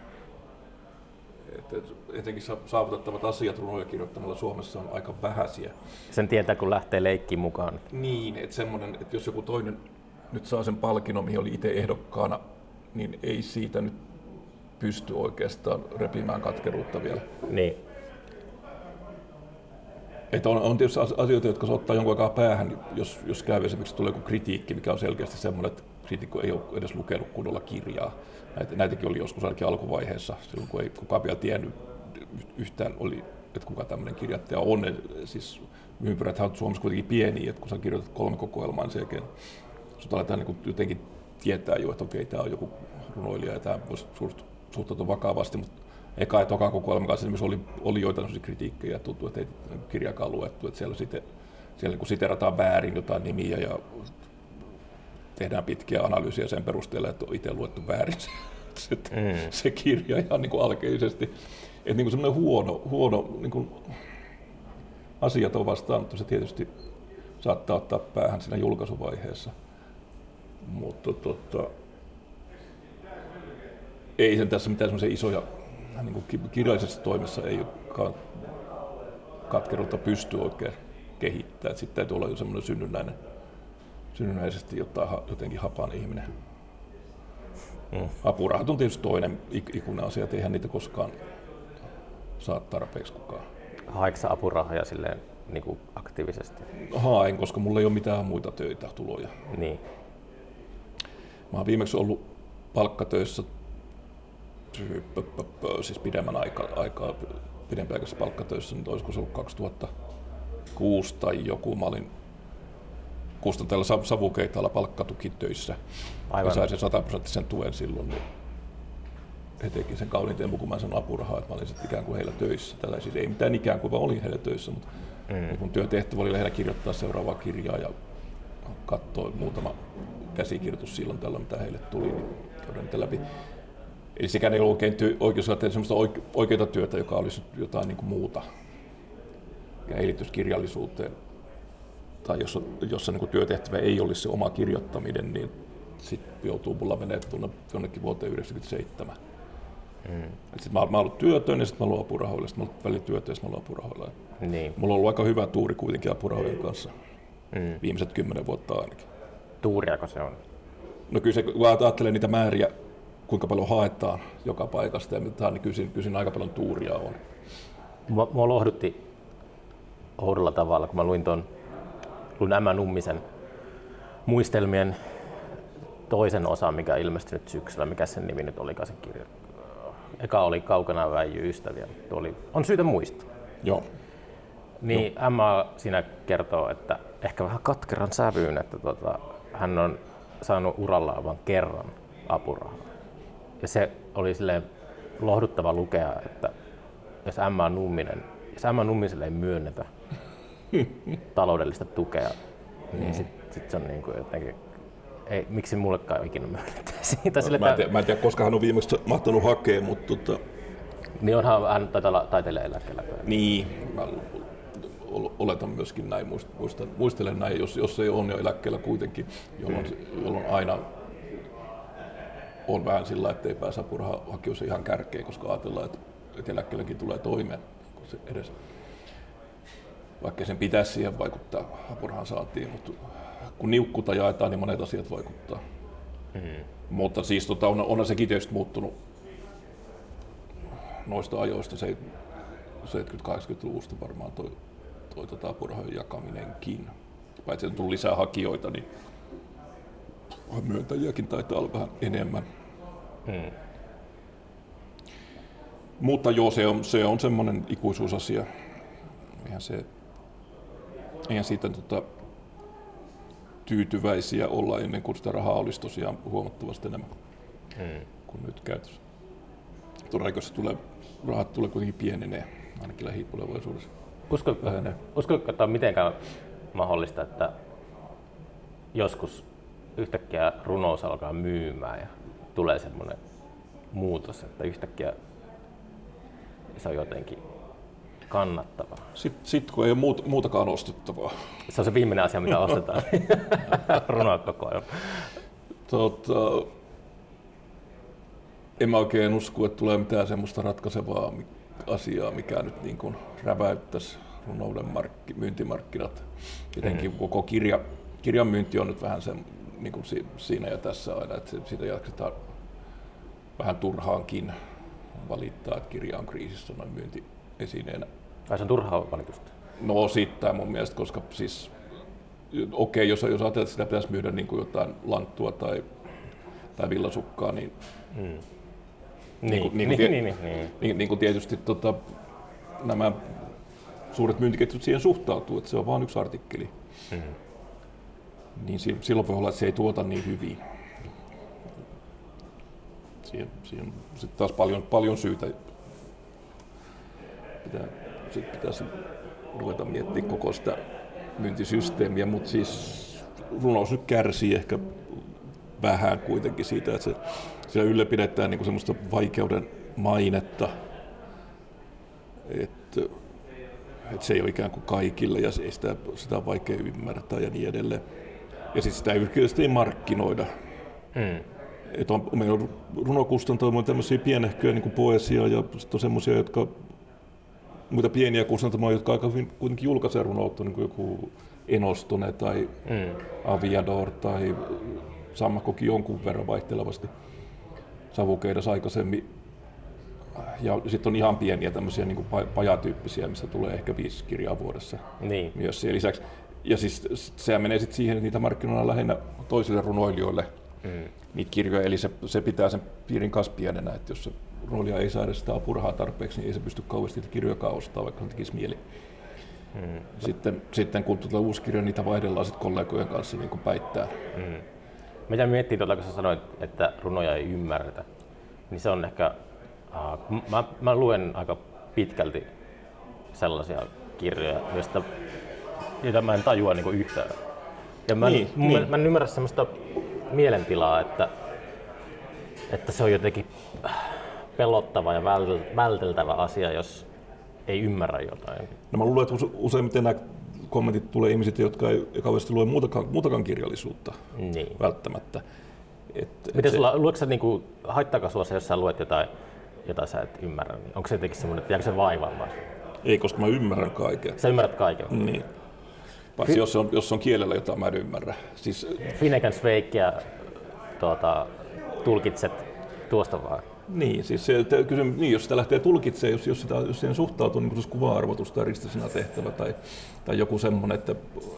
Et, et, etenkin sa- saavutettavat asiat runoja kirjoittamalla Suomessa on aika vähäisiä. Sen tietää, kun lähtee leikkiin mukaan. Niin, että semmoinen, että jos joku toinen nyt saa sen palkinnon, mihin oli itse ehdokkaana, niin ei siitä nyt pysty oikeastaan repimään katkeruutta vielä. Niin. Että on, on tietysti asioita, jotka se ottaa jonkun aikaa päähän, jos, jos käy esimerkiksi tulee joku kritiikki, mikä on selkeästi semmoinen, että kriitikko ei ole edes lukenut kunnolla kirjaa. Näitä, näitäkin oli joskus ainakin alkuvaiheessa, silloin kun ei kukaan vielä tiennyt yhtään, oli, että kuka tämmöinen kirjoittaja on. Siis ympyrät on Suomessa kuitenkin pieni, että kun sä kirjoitat kolme kokoelmaa, niin sen jälkeen sut aletaan niin jotenkin tietää jo, että okei, tämä on joku runoilija ja tämä voisi suhtautua vakavasti, mutta eka ja toka kokoelman kanssa oli, oli joitain kritiikkejä, tuntuu, että ei kirjakaan luettu, että siellä, sitten, siellä niin siterataan väärin jotain nimiä ja tehdään pitkiä analyysiä sen perusteella, että on itse luettu väärin se, se, mm. se kirja ihan niin kuin alkeisesti. Että niin kuin semmoinen huono, huono niin kuin asiat on vastaanottu, se tietysti saattaa ottaa päähän siinä julkaisuvaiheessa. Mutta tota, ei sen tässä mitään semmoisia isoja, niin kuin kirjallisessa toimessa ei ole katkeruutta pysty oikein kehittämään. Sitten täytyy olla jo semmoinen synnynnäinen, synnynnäisesti jotenkin hapan ihminen. Mm. Apurahat on tietysti toinen ikuinen asia, että eihän niitä koskaan saa tarpeeksi kukaan. Haeksa apurahoja silleen niin kuin aktiivisesti? Haen, koska mulla ei ole mitään muita töitä, tuloja. Niin. Mä oon viimeksi ollut palkkatöissä siis pidemmän aikaa, aikaa pidempiaikaisessa palkkatöissä, niin olisiko se ollut 2006 tai joku. Mä olin kustantajalla savukeitaalla palkkatukitöissä. Aivan. Ja sain sen 100 prosenttisen tuen silloin. Niin he teki sen kauniin mä sanoin apurahaa, että mä olin sitten ikään kuin heillä töissä. Tällä siis ei mitään ikään kuin, vaan olin heillä töissä, mutta mm. mun työtehtävä oli lähinnä kirjoittaa seuraavaa kirjaa ja katsoa muutama käsikirjoitus silloin tällä, mitä heille tuli, niin käydään niitä läpi. Eli sekään ei ollut oikein ty- oikeus tehdä sellaista oike- oikeaa työtä, joka olisi jotain niin kuin muuta. Ja ei liittyisi kirjallisuuteen. Tai jos, jossa niin kuin työtehtävä ei olisi se oma kirjoittaminen, niin sitten joutuu mulla menemään tuonne jonnekin vuoteen 1997. Mm. Sitten mä, mä ollut työtön ja sitten mä olen apurahoilla, sitten mä olen välillä työtön ja sitten mä olen apurahoilla. Niin. Mulla on ollut aika hyvä tuuri kuitenkin apurahojen kanssa. Mm. Viimeiset kymmenen vuotta ainakin. Tuuriako se on? No kyllä se, kun ajattelee niitä määriä, kuinka paljon haetaan joka paikasta ja mitä, niin kysyn, kysyn aika paljon tuuria on. Mua, mua lohdutti oudolla tavalla, kun mä luin tuon luin Emma Nummisen muistelmien toisen osan, mikä ilmestyi nyt syksyllä. Mikä sen nimi nyt olikaan se kirja? Eka oli Kaukana väijy ystäviä. Tuo oli, on syytä muistaa. Joo. Niin Joo. Emma siinä kertoo, että ehkä vähän katkeran sävyyn, että tota, hän on saanut urallaan vain kerran apurahaa. Ja se oli silleen lohduttava lukea, että jos Emma on Numminen, jos Emma Nummiselle ei myönnetä (laughs) taloudellista tukea, niin mm. sitten sit se on niin kuin jotenkin ei, miksi mullekaan ikinä myönnetty siitä. (laughs) Sille, mä, en tiedä, mä en tiedä, koska hän on viimeksi mahtanut hakea, mutta... Tota... Niin onhan hän taitaa taiteilijaeläkkeellä. Niin, mä oletan myöskin näin, muistan, muistelen näin, jos, jos ei ole jo eläkkeellä kuitenkin, jolloin, mm. jolloin aina on vähän sillä, että ei pääse apurahahakijoissa ihan kärkeen, koska ajatellaan, että, että eläkkeelläkin tulee toimeen se edes. Vaikka sen pitäisi siihen vaikuttaa apurahan saantiin, mutta kun niukkuutta jaetaan, niin monet asiat vaikuttaa. Mm. Mutta siis tota, on, onhan sekin tietysti muuttunut noista ajoista, 70-80-luvusta varmaan toi, toi tota apurahojen jakaminenkin. Paitsi että on tullut lisää hakijoita, niin myöntäjiäkin taitaa olla vähän enemmän. Hmm. Mutta joo, se on, se on semmoinen ikuisuusasia. Eihän, se, eihän siitä tota, tyytyväisiä olla ennen kuin sitä rahaa olisi tosiaan huomattavasti enemmän hmm. kuin nyt käytössä. Todennäköisesti tulee, rahat tulee kuitenkin pienenee, ainakin lähitulevaisuudessa. Uskotko, uskotko, että on mitenkään mahdollista, että joskus yhtäkkiä runous alkaa myymään ja tulee semmoinen muutos, että yhtäkkiä se on jotenkin kannattavaa. Sitten sit, kun ei ole muut, muutakaan ostettavaa. Se on se viimeinen asia, mitä ostetaan. (laughs) Runoa koko ajan. Tota, en mä oikein usko, että tulee mitään semmoista ratkaisevaa asiaa, mikä nyt niin kuin räväyttäisi runouden markki, myyntimarkkinat. Jotenkin mm. koko kirja, kirjan myynti on nyt vähän sen, niin kuin siinä ja tässä aina, että siitä jatketaan vähän turhaankin valittaa, että kirja on kriisissä noin myyntiesineenä. Vai se on turhaa valitusta? No osittain mun mielestä, koska siis okei, okay, jos, jos ajatellaan, että sitä pitäisi myydä niin kuin jotain lanttua tai, tai villasukkaa, niin, Mm. niin, Niin, kuin- niin, niin niin, niin, niin, niin. niin, niin kuin tietysti tota, nämä suuret myyntiketjut siihen suhtautuu, että se on vain yksi artikkeli. Mm. Niin si- silloin voi olla, että se ei tuota niin hyvin. Siihen, siihen sitten taas paljon, paljon syytä. Pitää, sit pitäisi ruveta miettimään koko sitä myyntisysteemiä, mutta siis runous nyt kärsii ehkä vähän kuitenkin siitä, että se, siellä ylläpidetään niin semmoista vaikeuden mainetta, että, että se ei ole ikään kuin kaikille ja se ei sitä, sitä on vaikea ymmärtää ja niin edelleen. Ja sitten sitä ei markkinoida. Mm. Että on, meillä on runokustantamoja tämmöisiä pienehköjä niin poesia ja sitten on semmoisia, jotka muita pieniä kustantamoja, jotka aika hyvin kuitenkin julkaisee runoutta, niin kuin joku Enostone tai Mm. Aviador tai Sammakkokin jonkun verran vaihtelevasti savukeidas aikaisemmin. Ja sitten on ihan pieniä tämmöisiä niin pajatyyppisiä, missä tulee ehkä viisi kirjaa vuodessa Niin. myös siihen lisäksi. Ja siis sehän menee sitten siihen, että niitä markkinoidaan lähinnä toisille runoilijoille Mm. Niitä kirjoja, eli se, se pitää sen piirin kanssa pienenä, että jos se runoilija ei saa edes sitä apurahaa tarpeeksi, niin ei se pysty kauheasti niitä kirjoja ostaa, vaikka se tekisi mieli. Mm. Sitten, sitten kun tuota uusi kirja, niitä vaihdellaan sit kollegojen kanssa niin kuin päittää. Mm. Mitä miettii tuota, kun sä sanoit, että runoja ei ymmärretä, niin se on ehkä, uh, mä, mä luen aika pitkälti sellaisia kirjoja, joista, joita mä en tajua niin yhtään. Ja mä, Niin, mun, niin. mä en ymmärrä semmoista mielentilaa, että, että se on jotenkin pelottava ja vält- välteltävä asia, jos ei ymmärrä jotain. No mä luulen, että use- useimmiten nämä kommentit tulee ihmisiltä, jotka ei kauheasti lue muutakaan, muutakaan kirjallisuutta Niin. välttämättä. Et, et Miten se- sulla, luetko sä, niinku, haittaako sua se, jos sä luet jotain, jota sä et ymmärrä? Niin onko se jotenkin semmoinen, että jääkö se vaivaamaan? Ei, koska mä ymmärrän kaiken. Sä ymmärrät kaiken. Niin. Paitsi jos, on, jos on kielellä, jota mä en ymmärrä. Siis, Finnegan Sveikkiä tuota, tulkitset tuosta vaan. niin, siis se, te, kysy, niin, jos sitä lähtee tulkitsemaan, jos, jos, sitä, jos siihen suhtautuu niin kuva-arvotus tai ristisena tehtävä tai, tai joku semmoinen, että,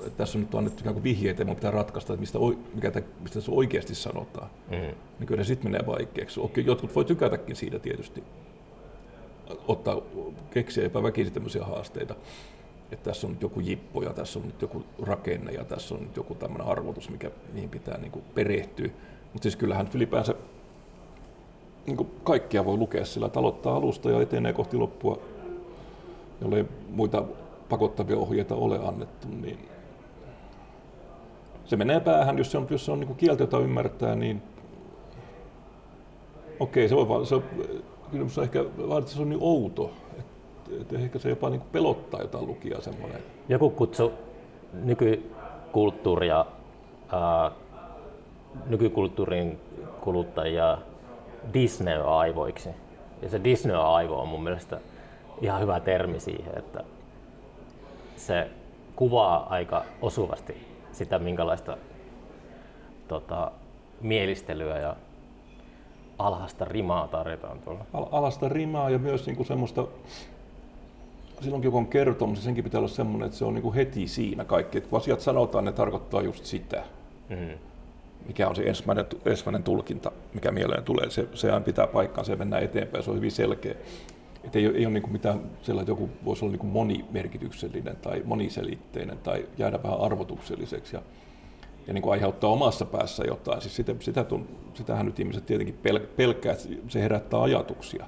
että tässä on nyt annettu ikään kuin vihjeitä ja mun pitää ratkaista, että mistä, mikä, tä- mistä se oikeasti sanotaan, Mm. niin kyllä se sitten menee vaikeaksi. Okei, jotkut voi tykätäkin siitä tietysti, ottaa, keksiä jopa väkisin tämmöisiä haasteita. Että tässä on nyt joku jippo ja tässä on nyt joku rakenne ja tässä on nyt joku tämmöinen arvotus, mikä, mihin pitää niin kuin perehtyä. Mutta siis kyllähän ylipäänsä niin kuin kaikkia voi lukea sillä, että aloittaa alusta ja etenee kohti loppua, jollei muita pakottavia ohjeita ole annettu, niin se menee päähän, jos se on, jos se on niin kieltä, jota ymmärtää, niin okei, se voi vaan, se kyllä se on ehkä vaan, se on niin outo, että, ehkä se jopa niin pelottaa jotain lukijaa semmoinen. Joku kutsu nykykulttuuria, ää, nykykulttuurin kuluttajia Disney-aivoiksi. Ja se Disney-aivo on mun mielestä ihan hyvä termi siihen, että se kuvaa aika osuvasti sitä, minkälaista tota, mielistelyä ja alhaista rimaa tarjotaan tuolla. Al- alasta rimaa ja myös niin kuin semmoista, silloinkin kun on kertomus, niin senkin pitää olla semmoinen, että se on niin kuin heti siinä kaikki. Että kun asiat sanotaan, ne tarkoittaa just sitä. Mm. Mikä on se ensimmäinen, ensimmäinen tulkinta, mikä mieleen tulee. Se, sehän pitää paikkaansa ja mennään eteenpäin, se on hyvin selkeä. Että ei, ei ole niin kuin mitään sellainen, että joku voisi olla niin kuin monimerkityksellinen tai moniselitteinen tai jäädä vähän arvotukselliseksi. Ja, ja niin kuin aiheuttaa omassa päässä jotain. Siis sitä, sitä tun, sitähän nyt ihmiset tietenkin pel, pelkää, että se herättää ajatuksia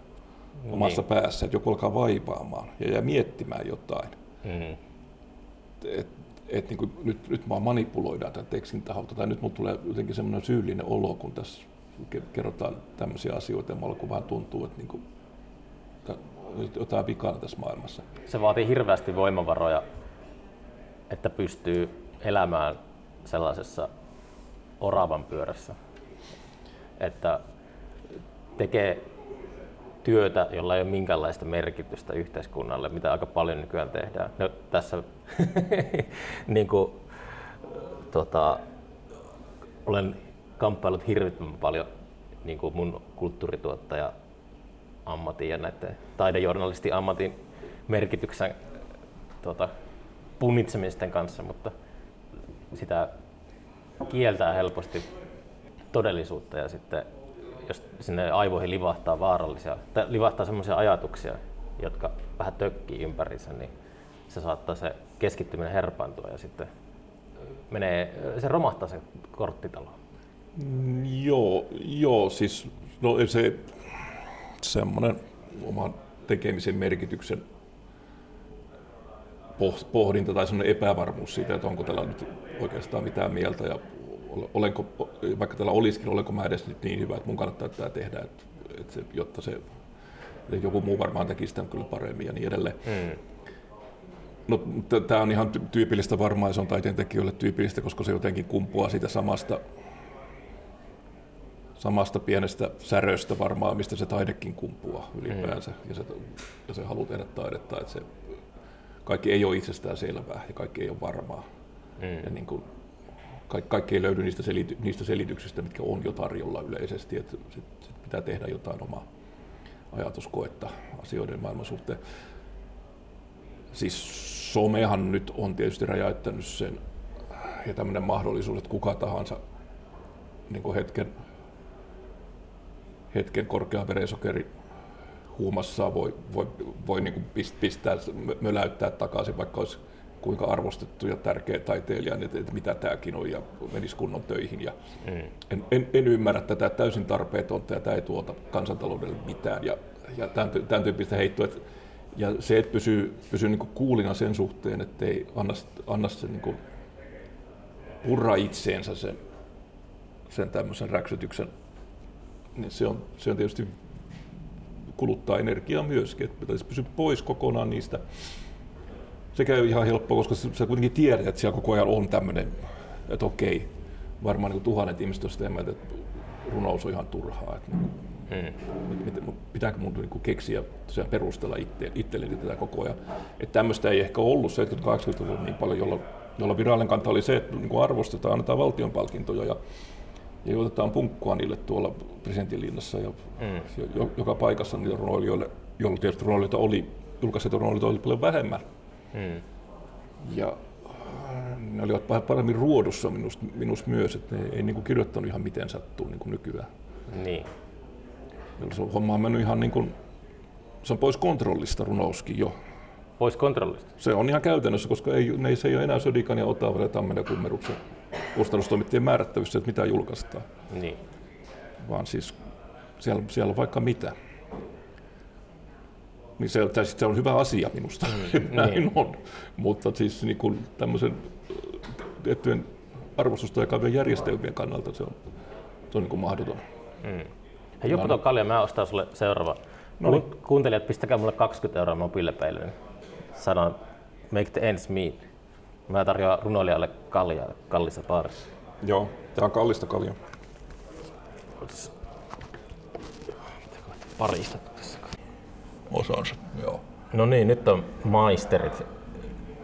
omassa Niin. päässä, että joku alkaa vaivaamaan ja jää miettimään jotain. Mm. Et, et niin kuin nyt, nyt vaan manipuloidaan tämän tekstin taholta, tai nyt mulla tulee jotenkin semmoinen syyllinen olo, kun tässä ke- kerrotaan tämmöisiä asioita, ja mulla kun vähän tuntuu, että niin kuin, jotain vikana tässä maailmassa. Se vaatii hirveästi voimavaroja, että pystyy elämään sellaisessa oravan pyörässä, että tekee työtä, jolla ei ole minkäänlaista merkitystä yhteiskunnalle, mitä aika paljon nykyään tehdään. No, tässä (laughs) niin kuin, tota, olen kamppailut hirvittävän paljon niin kuin mun kulttuurituottaja ammatin ja näiden taidejournalisti ammatin merkityksen tuota, punnitsemisten kanssa, mutta sitä kieltää helposti todellisuutta ja sitten jos sinne aivoihin livahtaa vaarallisia, tai livahtaa sellaisia ajatuksia, jotka vähän tökkii ympärissä, niin se saattaa se keskittyminen herpaantua ja sitten menee, se romahtaa se korttitalo. Mm, joo, joo, siis no se semmoinen oman tekemisen merkityksen pohdinta tai semmoinen epävarmuus siitä, että onko tällä nyt oikeastaan mitään mieltä ja olenko, vaikka tällä olisikin, olenko mä edes nyt niin hyvä, että mun kannattaa tätä tehdä, että, että se, jotta se että joku muu varmaan tekisi sitä kyllä paremmin ja niin edelleen. Mm. No, tämä on ihan tyypillistä varmaan, se on taiteen tekijöille tyypillistä, koska se jotenkin kumpuaa siitä samasta, samasta pienestä säröstä varmaan, mistä se taidekin kumpuaa ylipäänsä, mm. ja, se, ja se haluaa tehdä taidetta, että se, kaikki ei ole itsestään selvää ja kaikki ei ole varmaa. Mm. Ja niin kuin, kaikki, kaikki ei löydy niistä, selity, niistä selityksistä, mitkä on jo tarjolla yleisesti, että sit, sit pitää tehdä jotain omaa ajatuskoetta asioiden maailman suhteen. Siis somehan nyt on tietysti räjäyttänyt sen ja tämmöinen mahdollisuus, että kuka tahansa niin hetken, hetken korkea verensokeri huumassa voi, voi, voi niin pistää, möläyttää takaisin, vaikka olisi kuinka arvostettu ja tärkeä taiteilija, että, että mitä tämäkin on ja menisi kunnon töihin. Ja mm. en, en, en, ymmärrä tätä täysin tarpeetonta ja tämä ei tuota kansantaloudelle mitään ja, ja tämän, tämän tyyppistä heittoa. Että, ja se, että pysyy, pysyy niin kuulina sen suhteen, että ei anna, anna sen niin purra itseensä sen, sen tämmöisen räksytyksen, niin se on, se on tietysti kuluttaa energiaa myöskin, että pitäisi pysyä pois kokonaan niistä se käy ihan helppoa, koska sä kuitenkin tiedät, että siellä koko ajan on tämmöinen, että okei, varmaan niin tuhannet ihmiset on sitä mieltä, että runous on ihan turhaa. Että niin hmm. pitääkö mun niin keksiä tosiaan perustella itse, itselleni tätä koko ajan. Että tämmöistä ei ehkä ollut 70-80-luvulla niin paljon, jolla, jolla virallinen kanta oli se, että niin arvostetaan, annetaan valtion palkintoja ja, ja otetaan punkkua niille tuolla presidentinlinnassa ja hmm. joka paikassa niille runoilijoille, joilla tietysti runoilijoita oli, julkaiset runoilijoita oli paljon vähemmän Hmm. Ja ne olivat paremmin ruodussa minusta, minus myös, että ne ei niin kuin kirjoittanut ihan miten sattuu niin kuin nykyään. Niin. se homma on mennyt ihan niin kuin, se on pois kontrollista runouskin jo. Pois kontrollista? Se on ihan käytännössä, koska ei, ne, se ei ole enää Södikan ja Otavan ja Tammen ja Kummeruksen kustannustoimittajien määrättävissä, että mitä julkaistaan. Niin. Vaan siis siellä, siellä on vaikka mitä niin se, se on hyvä asia minusta, mm, (laughs) näin niin. on. Mutta siis niin kuin tämmöisen tiettyjen arvostusta jakavien järjestelmien kannalta se on, se on niin kuin mahdoton. Mm. Hei tuon kalja, mä ostan sulle seuraava. No niin. Kuuntelijat, pistäkää mulle 20 euroa mobiilepeilyn. Sanon, make the ends meet. Mä tarjoan runoilijalle kaljaa kallissa baarissa. Joo, tää on kallista kaljaa. Pari istuttu osansa. Joo. No niin, nyt on maisterit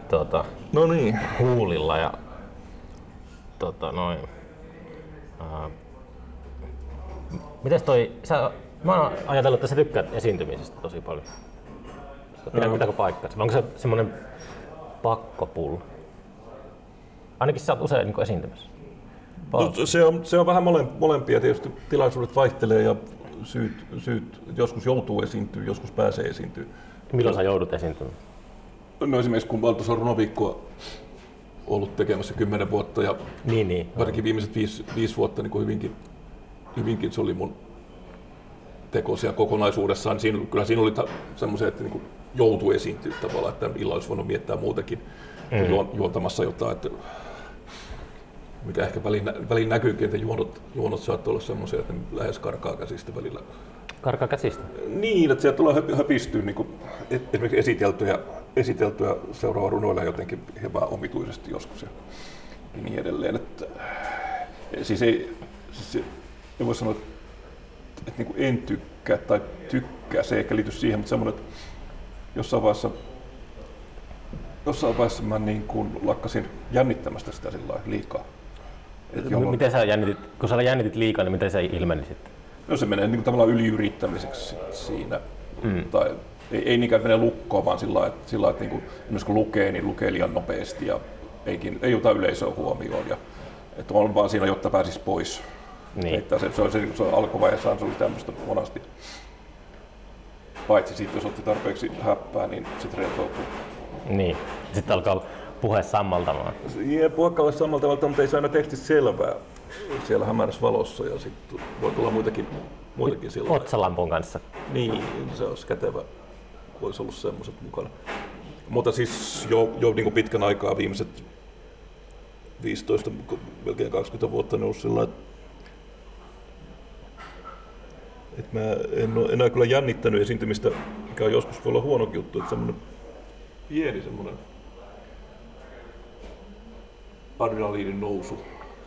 tuota, no niin. huulilla ja tota, noin. Uh, mites toi, sä, mä oon ajatellut, että sä tykkäät esiintymisestä tosi paljon. Pitääkö, no. pitääkö paikkaa? Onko se semmoinen pakkopull? Ainakin sä oot usein niin esiintymässä. No, se, on, se on vähän molempia. Tietysti tilaisuudet vaihtelee ja syyt, syyt joskus joutuu esiintyä, joskus pääsee esiintyä. Milloin sä joudut esiintymään? No esimerkiksi kun Valtasaari Runoviikkoa ollut tekemässä kymmenen vuotta ja niin, niin. varsinkin viimeiset viisi, viisi vuotta niin kuin hyvinkin, hyvinkin se oli mun tekosia kokonaisuudessaan. Siinä, kyllä siinä oli semmoisia, että niin joutui esiintyä tavallaan, että illalla olisi voinut miettää muutenkin mm. juontamassa jotain. Että mikä ehkä välin, välin näkyykin, että juonot, juonot saattaa olla semmoisia, että ne lähes karkaa käsistä välillä. Karkaa käsistä? Niin, että sieltä tulee höpistyä niin kuin, esimerkiksi esiteltyjä, esiteltyä seuraava runoilla jotenkin hyvää omituisesti joskus ja niin edelleen. Että, siis ei, siis ei voi sanoa, että, että niin kuin en tykkää tai tykkää, se ei ehkä liity siihen, mutta semmoinen, että jossain vaiheessa jossain vaiheessa mä niin kuin lakkasin jännittämästä sitä liikaa. Jolloin... Miten sä jännitit, kun sä jännitit liikaa, niin miten sä ilmeni sitten? No se menee niin kuin tavallaan yliyrittämiseksi siinä. Mm. Tai ei, ei niinkään mene lukkoon, vaan sillä lailla, että, sillä lailla, että niin kuin, kun lukee, niin lukee liian nopeasti ja ei, ei ota yleisöä huomioon. Ja, että on vaan siinä, jotta pääsisi pois. Niin. Että se, se, se, se alkuvaiheessa se oli tämmöistä monasti. Paitsi sitten, jos otti tarpeeksi häppää, niin sitten rentoutuu. Niin, sitten alkaa puhe sammaltamaan. Ja puhe alkaa sammaltamaan, mutta ei saa aina tekstistä selvää siellä hämärässä valossa ja sitten voi tulla muitakin, muitakin sillä Otsalampun kanssa. Niin, se olisi kätevä. Olisi ollut semmoiset mukana. Mutta siis jo, jo niin kuin pitkän aikaa viimeiset 15, melkein 20 vuotta ne on sillä että et mä en ole enää kyllä jännittänyt esiintymistä, mikä on joskus voi olla huono juttu, että semmoinen pieni semmoinen adrenaliinin nousu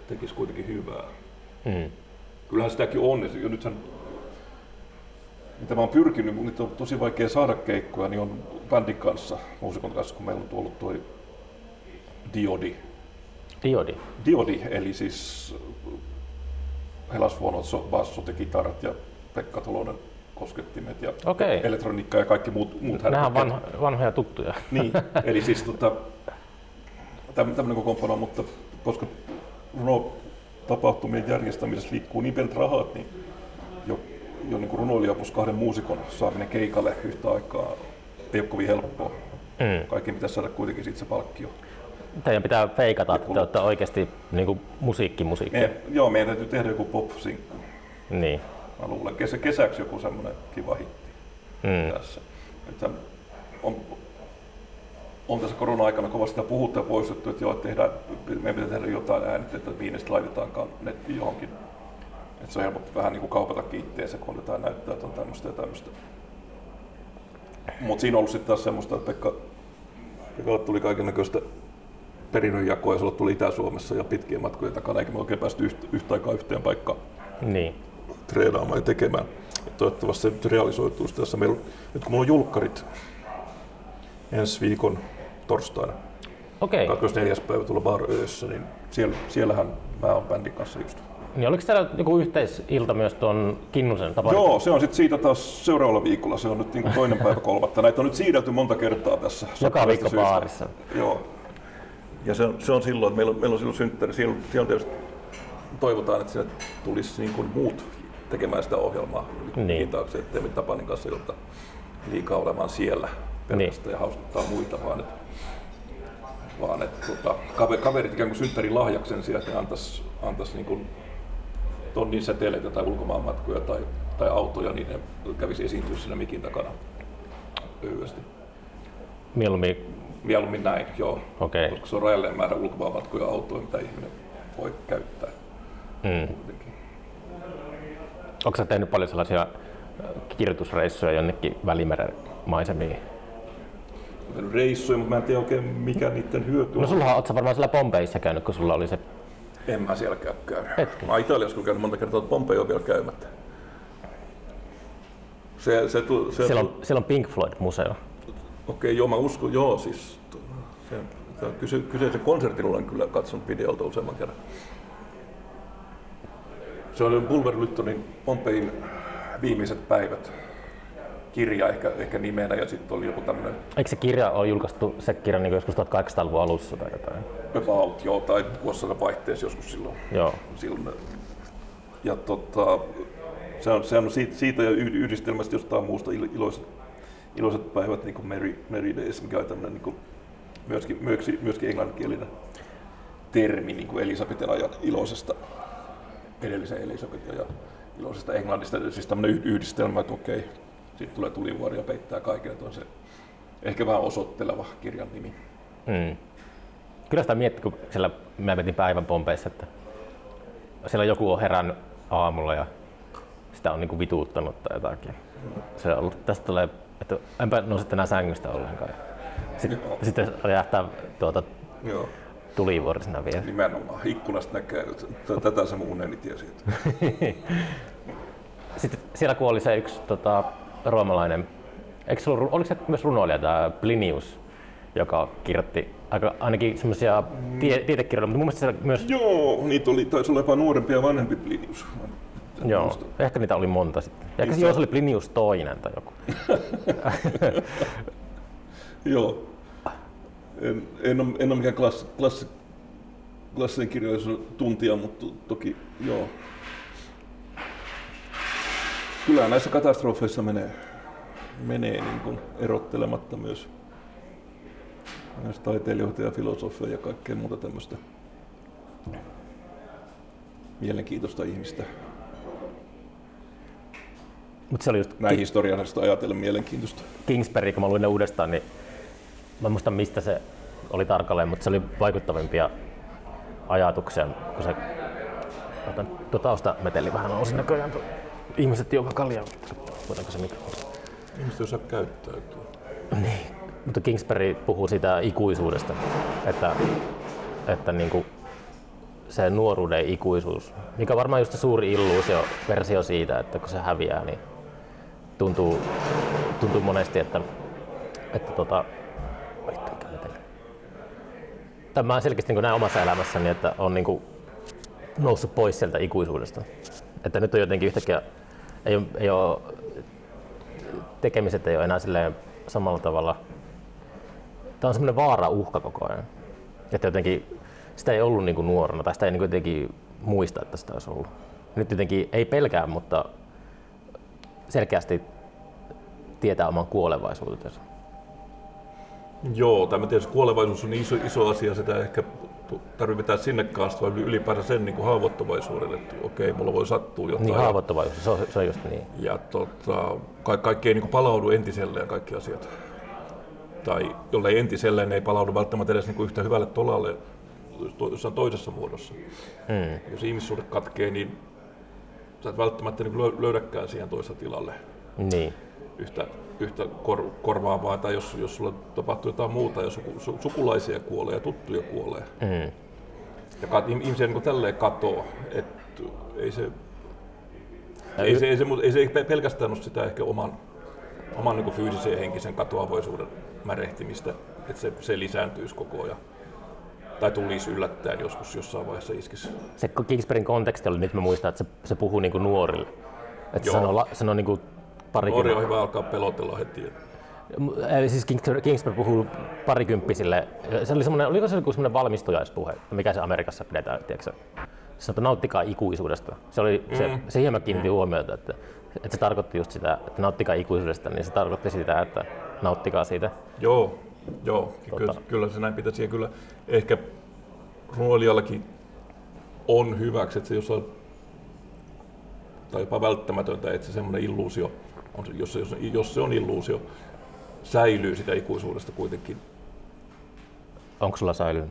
tekisi kuitenkin hyvää. Mm. Kyllähän sitäkin on, ja nythän mitä mä oon pyrkinyt, mutta on tosi vaikea saada keikkoja, niin on bändin kanssa, muusikon kanssa, kun meillä on ollut tuo Diodi. Diodi? Diodi, eli siis Helas Vuonot, bassot ja kitarat ja Pekka Tolonen koskettimet ja okay. elektroniikka ja kaikki muut, muut Nämä on vanho, vanhoja tuttuja. Niin, eli siis (laughs) tota, tämmöinen kokoonpano, mutta koska runo tapahtumien järjestämisessä liikkuu niin pienet rahat, niin jo, jo niin runoilija plus kahden muusikon saaminen keikalle yhtä aikaa ei ole kovin helppoa. Mm. Kaikki pitäisi saada kuitenkin siitä se palkkio. Teidän pitää feikata, että te olette oikeasti niin kuin musiikki musiikki. Me, joo, meidän täytyy tehdä joku pop-sinkku. Niin. Mä luulen kesä, kesäksi joku semmoinen kiva hitti mm. tässä. Että on, on tässä korona-aikana kovasti puhuttu ja poistettu, että joo, että tehdään, meidän pitää tehdä jotain äänitettä, että viimeistä laitetaankaan nettiin johonkin. Että se on helppo vähän niin kuin kaupata itteensä, kun jotain näyttää, että on tämmöistä ja tämmöistä. Mutta siinä on ollut sitten taas semmoista, että Pekka, Pekka tuli kaiken näköistä perinnönjakoa ja sulla tuli Itä-Suomessa ja pitkien matkojen takana, eikä me oikein päästy yhtä, yhtä aikaa yhteen paikkaan. Niin treenaamaan ja tekemään. Ja toivottavasti se nyt realisoituu tässä. Meillä, nyt kun mulla on julkkarit ensi viikon torstaina, okay. 24. päivä tulla Bar Öössä, niin siellä, siellähän mä oon bändin kanssa just. Niin oliko täällä joku yhteisilta myös tuon Kinnusen tapa? Joo, se on sitten siitä taas seuraavalla viikolla. Se on nyt niin toinen päivä kolmatta. Näitä on nyt siirretty monta kertaa tässä. Joka viikko syystä. baarissa. Joo. Ja se on, se on silloin, että meillä on, meillä on silloin synttäri. Siellä, siellä tietysti toivotaan, että sinne tulisi niin kuin muut tekemään sitä ohjelmaa niin. taakse, ettei me Tapanin kanssa jotta liikaa olemaan siellä pelkästään niin. ja hauskuttaa muita, vaan että, vaan että tota, kaverit ikään kuin synttärin lahjaksen sieltä ne antaisi, antais niin kuin tonnin säteileitä tai ulkomaanmatkoja tai, tai autoja, niin ne kävisi esiintyä siinä mikin takana lyhyesti. Mieluummin? Mieluummin näin, joo. Okay. Koska se on rajalleen määrä ulkomaanmatkoja autoja, mitä ihminen voi käyttää. Mm. Onko sä tehnyt paljon sellaisia kirjoitusreissuja jonnekin Välimeren maisemiin? Reissuja, mutta mä en tiedä oikein mikä niiden hyöty on. No sulla on varmaan siellä Pompeissa käynyt, kun sulla oli se... En mä siellä käy käynyt. Hetki. Mä oon Italiassa käynyt monta kertaa, mutta Pompei on vielä käymättä. Se, se, se, siellä, on, siellä on Pink Floyd-museo. Okei, okay, joo, mä uskon, joo, siis se, se, kyseisen konsertin olen kyllä katsonut videolta useamman kerran. Se oli Bulwer Lyttonin Pompein viimeiset päivät kirja ehkä, ehkä nimenä ja sitten oli joku tämmöinen... Eikö se kirja ole julkaistu, se kirja niin joskus 1800-luvun alussa tai jotain? About, joo, tai vuosisadan vaihteessa joskus silloin. Joo. silloin. Ja tota, se on, se on siitä, siitä ja yhdistelmästä jostain muusta iloiset, iloiset päivät, niin kuin Mary, Mary Days, mikä on tämmöinen niin kuin myöskin, myöskin, myöskin englanninkielinen termi niin kuin Elisabetin ajan iloisesta edellisen Elisabetin ja iloisesta Englannista, siis tämmöinen yhdistelmä, että okei, sitten tulee tulivuori ja peittää kaiken, että on se ehkä vähän osoitteleva kirjan nimi. Mm. Kyllä sitä mietti, kun siellä mä vetin päivän pompeissa, että siellä joku on herännyt aamulla ja sitä on niinku vituuttanut tai jotakin. Se on ollut, tästä tulee, että enpä nouse enää sängystä ollenkaan. Sitten, sitten räjähtää tuota, Joo tulivuorisena vielä. Nimenomaan. Ikkunasta näkee, tätä se mun uneni tiesi. (laughs) Sitten siellä kuoli se yksi tota, roomalainen, eikö se ollut, oliko se myös runoilija tämä Plinius, joka kirjoitti aika, ainakin semmoisia tie, tietekirjoja, mutta mun mielestä se myös... Joo, niitä oli, taisi olla jopa nuorempi ja vanhempi Plinius. Joo, Musta- ehkä niitä oli monta sitten. Ehkä Niin se, se- joo, se oli Plinius toinen tai joku. (laughs) Joo. En, en, ole, en ole mikään klass, klass, klassinen kirjallisuuden tuntija, mutta toki joo. Kyllä näissä katastrofeissa menee, menee niin kuin erottelematta myös myös taiteilijoita ja filosofeja ja kaikkea muuta tämmöistä mielenkiintoista ihmistä. Mutta se oli just Näin historiallista ajatellen mielenkiintoista. Kingsbury, kun mä luin ne uudestaan, niin mä en muista mistä se oli tarkalleen, mutta se oli vaikuttavimpia ajatuksia, kun se otan tuo taustameteli vähän nousi näköjään. Ihmiset juovat kaljaa. Voidaanko se mikrofoni? Ihmiset osaa käyttäytyä. Niin. Mutta Kingsbury puhuu siitä ikuisuudesta, että, että niin kuin se nuoruuden ikuisuus, mikä on varmaan just se suuri illuusio, versio siitä, että kun se häviää, niin tuntuu, tuntuu monesti, että, että tota, vittu, mikä meteli. Tai mä selkeästi niin näen omassa elämässäni, että on niin kuin noussut pois sieltä ikuisuudesta. Että nyt on jotenkin yhtäkkiä, ei ole, ei ole tekemiset ei ole enää silleen samalla tavalla. Tämä on semmoinen vaara uhka koko ajan. Että jotenkin sitä ei ollut niin kuin nuorena tai sitä ei niin kuin jotenkin muista, että sitä olisi ollut. Nyt jotenkin ei pelkää, mutta selkeästi tietää oman kuolevaisuutensa. Joo, tai mä tiedän, että kuolevaisuus on iso, iso asia, sitä ehkä tarvitsee vetää sinne kanssa, vai ylipäänsä sen niin kuin haavoittuvaisuuden, että okei, mulla voi sattua jotain. Niin haavoittuvaisuus, se on, se on just niin. Ja tota, ka- kaikki ei niin kuin palaudu entiselleen kaikki asiat. Tai jollei entiselleen, ei palaudu välttämättä edes niin kuin yhtä hyvälle tolalle to- jossain toisessa muodossa. Mm. Jos ihmissuhde katkee, niin sä et välttämättä niin löydäkään siihen toisessa tilalle Niin. Yhtä, yhtä kor- korvaavaa, tai jos, jos sulla tapahtuu jotain muuta ja suku, su, sukulaisia kuolee ja tuttuja kuolee. Mm. Ja kat, ihmisiä niin tälleen katoo, että ei se, ei y- se, ei se, ei se pe- pelkästään ole sitä ehkä oman, oman niin fyysisen ja henkisen katoavaisuuden märehtimistä, että se, se lisääntyisi koko ajan. Tai tulisi yllättäen joskus jossain vaiheessa iskisi. Se Kingsburyn konteksti oli, nyt mä muistan, että se, se puhuu niin kuin nuorille. Että se Joo. sanoo, parikymmentä. on hyvä alkaa pelotella heti. Eli siis Kingsbury, puhuu parikymppisille. Se oli semmoinen, oliko se joku semmoinen valmistujaispuhe, mikä se Amerikassa pidetään, tiedätkö? Se sanoi, että nauttikaa ikuisuudesta. Se oli, se, Mm. siihen mä kiinnitin huomiota, että, että se tarkoitti just sitä, että nauttikaa ikuisuudesta, niin se tarkoitti sitä, että nauttikaa siitä. Joo, joo. Kyllä, Tota. kyllä se näin pitäisi. Ja kyllä ehkä runoilijallakin on hyväksi, että se jos on, tai jopa välttämätöntä, että se semmoinen illuusio, on, jos, se, jos, jos se on illuusio, säilyy sitä ikuisuudesta kuitenkin. Onko sulla säilynyt?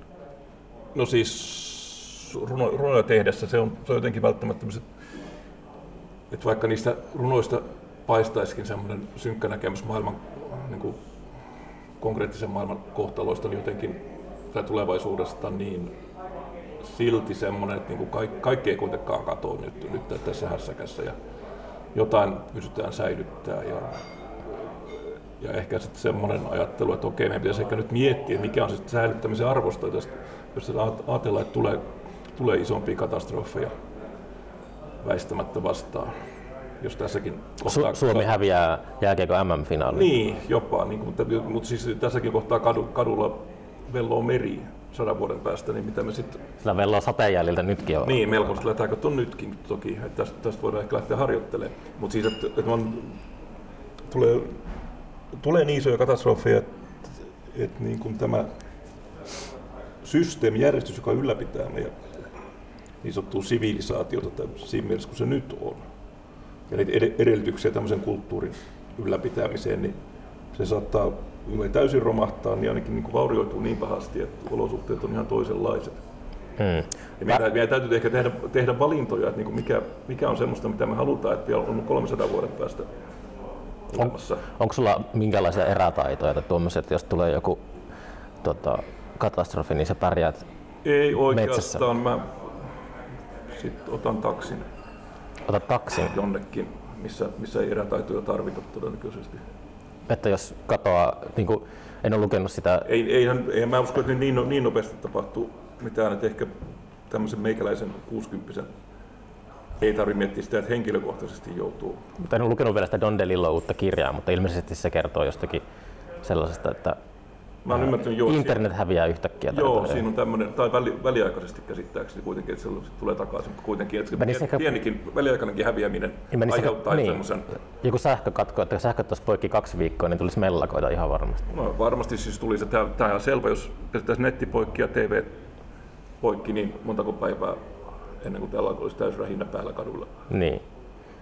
No siis runo, runoja tehdessä se on, se on jotenkin välttämättömyys, että vaikka niistä runoista paistaisikin semmoinen synkkä näkemys maailman niin kuin konkreettisen maailman kohtaloista niin jotenkin tai tulevaisuudesta, niin silti semmoinen, että niin kuin kaikki, kaikki ei kuitenkaan katoa nyt, nyt tässä hässäkässä ja jotain pystytään säilyttää ja, ja ehkä sitten semmoinen ajattelu, että okei, meidän pitäisi ehkä nyt miettiä, mikä on se sitten säilyttämisen arvosta, jos, ajatellaan, että tulee, tulee isompia katastrofeja väistämättä vastaan. Jos tässäkin kohtaa... Su- Suomi häviää jääkiekko MM-finaaliin. Niin, jopa. Niin mutta, mutta siis tässäkin kohtaa kadu, kadulla velloo meri sadan vuoden päästä, niin mitä me sitten... Sillä velloo sateenjäljiltä nytkin on. Niin, melko sitä lähdetäänkö tuon nytkin toki, että tästä, tästä voidaan ehkä lähteä harjoittelemaan. Mutta siis, että, että on, tulee, tulee niin isoja katastrofeja, että, että niin kuin tämä systeemi, järjestys, joka ylläpitää meidän niin sanottua sivilisaatiota siinä mielessä kuin se nyt on, ja niitä ed- edellytyksiä tämmöisen kulttuurin ylläpitämiseen, niin se saattaa ei täysin romahtaa, niin ainakin niin kuin vaurioituu niin pahasti, että olosuhteet on ihan toisenlaiset. Mm. Ja meidän, meidän täytyy ehkä tehdä, tehdä valintoja, että niin kuin mikä, mikä on semmoista, mitä me halutaan, että vielä on 300 vuoden päästä olemassa. Onko sulla minkälaisia erätaitoja tai tuommoiset, jos tulee joku tota, katastrofi, niin sä pärjäät? Ei oikeastaan. Mä sitten otan taksin Ota taksin, jonnekin, missä, missä ei erätaitoja tarvita todennäköisesti. Että jos katoaa, niin kuin, en ole lukenut sitä, Ei, eihän, ei, mä usko, että niin, niin nopeasti tapahtuu mitään, että ehkä tämmöisen meikäläisen 60 ei tarvitse miettiä sitä, että henkilökohtaisesti joutuu. Mutta en ole lukenut vielä sitä Don DeLillo uutta kirjaa, mutta ilmeisesti se kertoo jostakin sellaisesta, että Mä oon ymmärtänyt, joo, internet häviää yhtäkkiä. Joo, jotain. siinä on tämmöinen, tai väli, väliaikaisesti käsittääkseni kuitenkin, että se tulee takaisin, mutta kuitenkin, että se Menis pien, ehkä- pienikin väliaikainenkin häviäminen Ja menisi aiheuttaa niin. semmoisen, Joku sähkökatko, että sähköt olisi poikki kaksi viikkoa, niin tulisi mellakoita ihan varmasti. no, varmasti siis tuli se, tämä on selvä, jos pistettäisiin netti poikki ja TV poikki, niin montako päivää ennen kuin täällä olisi täysrähinnä päällä kadulla. Niin.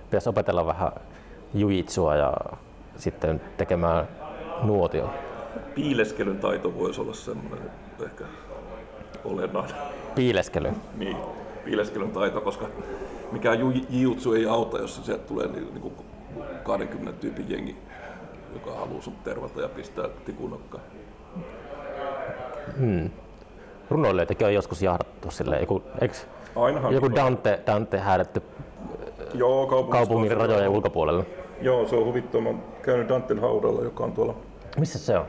Pitäisi opetella vähän jujitsua ja sitten tekemään nuotio. Piileskelyn taito voisi olla semmoinen ehkä olennainen. Piileskely. Niin, piileskelyn taito, koska mikään jiutsu ei auta, jos sieltä tulee niin, niin kuin 20 tyypin jengi, joka haluaa sut tervata ja pistää tikunokkaan. Runoilijoitakin on joskus jahdattu silleen, joku, Ainahan joku Dante, Dante häädetty Joo, kaupungin se- rajojen ulkopuolelle. Joo, se on huvittava. Mä oon käynyt Danten haudalla, joka on tuolla. Missä se on?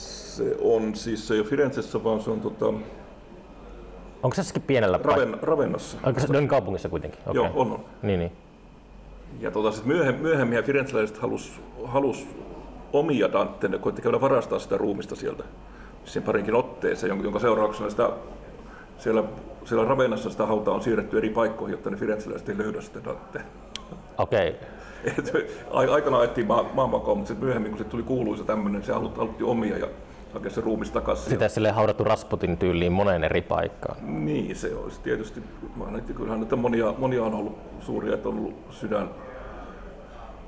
Se on siis, se ei ole Firenzessä, vaan se on tota, Onko se pienellä paikalla? Raven, Ravennassa. Onko se on kaupungissa kuitenkin? Okay. Joo, on, on. Niin, niin. Ja tota, sit myöhemmin, myöhemmin firenzeläiset halus, halus omia Danten ja koitti käydä varastaa sitä ruumista sieltä sen parinkin otteeseen, jonka, seurauksena sitä, siellä, siellä Ravennassa sitä hautaa on siirretty eri paikkoihin, jotta ne firenzeläiset ei löydä sitä Dantea. Okei. Okay. (laughs) Et ai- Aikanaan ajettiin maa, maanmakoon, mutta myöhemmin kun se tuli kuuluisa tämmöinen, se halut, haluttiin omia ja hakea se ruumis takaisin. Sitä sille haudattu Rasputin tyyliin moneen eri paikkaan. Niin, se olisi tietysti, mä näin, kyllähän nyt monia, monia on ollut suuria, että on ollut sydän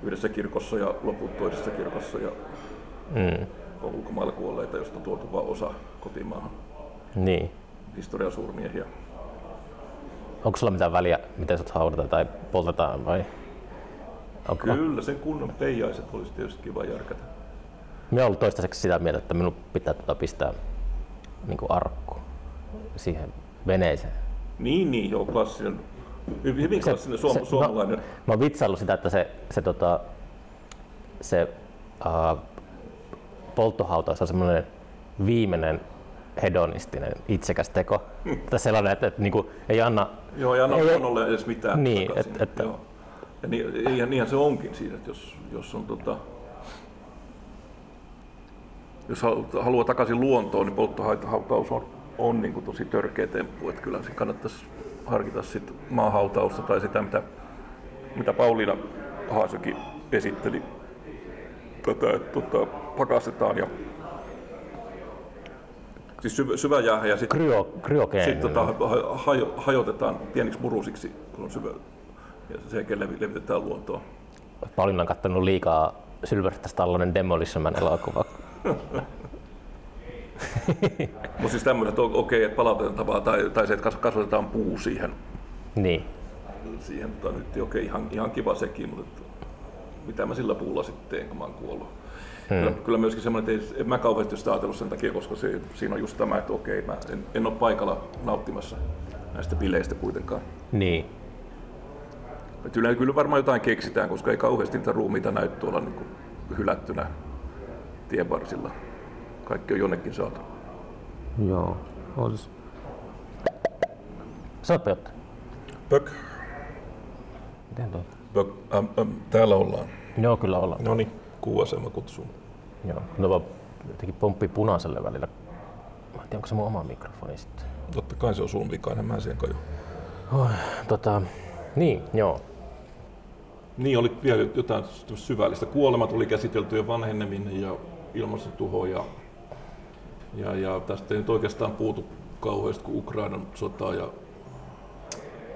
yhdessä kirkossa ja loput toisessa kirkossa ja Mm. on ulkomailla kuolleita, josta on tuotu vain osa kotimaahan. Niin. Historian suurmiehiä. Onko sulla mitään väliä, miten sut haudataan tai poltetaan vai? Onko, Kyllä, sen kunnon peijaiset olisi tietysti kiva järkätä. Minä olen toistaiseksi sitä mieltä, että minun pitää tota pistää niin arkku siihen veneeseen. Niin, niin, joo, klassinen, hyvin, hyvin klassinen suom- se- suomalainen. No, mä oon vitsaillut sitä, että se, se, tota, se uh, polttohautaus on semmoinen viimeinen hedonistinen itsekäs teko. Hmm. Tai sellainen, että, että niin kuin, ei anna... Joo, ei anna ei- edes mitään Niin, takaisin. et- että- Joo. Ja niin, niinhän, niinhän se onkin siinä, että jos, jos on tota, jos halu- haluaa takaisin luontoon, niin polttohautaus on, on niin kuin tosi törkeä temppu. Että kyllä se kannattaisi harkita sit maahautausta tai sitä, mitä, mitä Pauliina Haasokin esitteli. Tätä, että tota, pakastetaan ja siis syvä, syvä jäähän ja sitten Kryo, sitten tota, ha- hajo, hajotetaan pieniksi murusiksi, kun on syvä, ja sen jälkeen levi- levitetään luontoon. Pauliina on kattonut liikaa Sylvester Stallonen Demolition Man elokuva. (laughs) Mutta siis tämmöiset, että okei, okay, että palautetaan tapaa, tai, tai se, että kas- kasvatetaan puu siihen, Niin. siihen tota, nyt okei, okay, ihan, ihan kiva sekin, mutta mitä mä sillä puulla sitten teen, kun mä oon kuollut. Hmm. Kyllä, kyllä myöskin semmoinen, että en mä kauheasti sitä ajatellut sen takia, koska se, siinä on just tämä, että okei, mä en, en ole paikalla nauttimassa näistä bileistä kuitenkaan. Niin. Et yleensä kyllä varmaan jotain keksitään, koska ei kauheasti niitä ruumiita näy tuolla niin kuin hylättynä tienvarsilla. Kaikki on jonnekin saatu. Joo. Olis. Sanoppa jotain. Pök, Miten tuo? pök, äm, äm, täällä ollaan. Joo, kyllä ollaan. No niin, kuuasema kutsuu. Joo. No vaan jotenkin pomppi punaiselle välillä. Mä en tiedä, onko se mun oma mikrofoni sitten. Totta kai se on sun vika, enhän mä sen kaju. Tota, niin, joo. Niin, oli vielä jotain syvällistä. Kuolema tuli käsitelty ja vanheneminen ja ilmastotuho ja, ja, ja tästä ei nyt oikeastaan puutu kauheasti kuin Ukrainan sota ja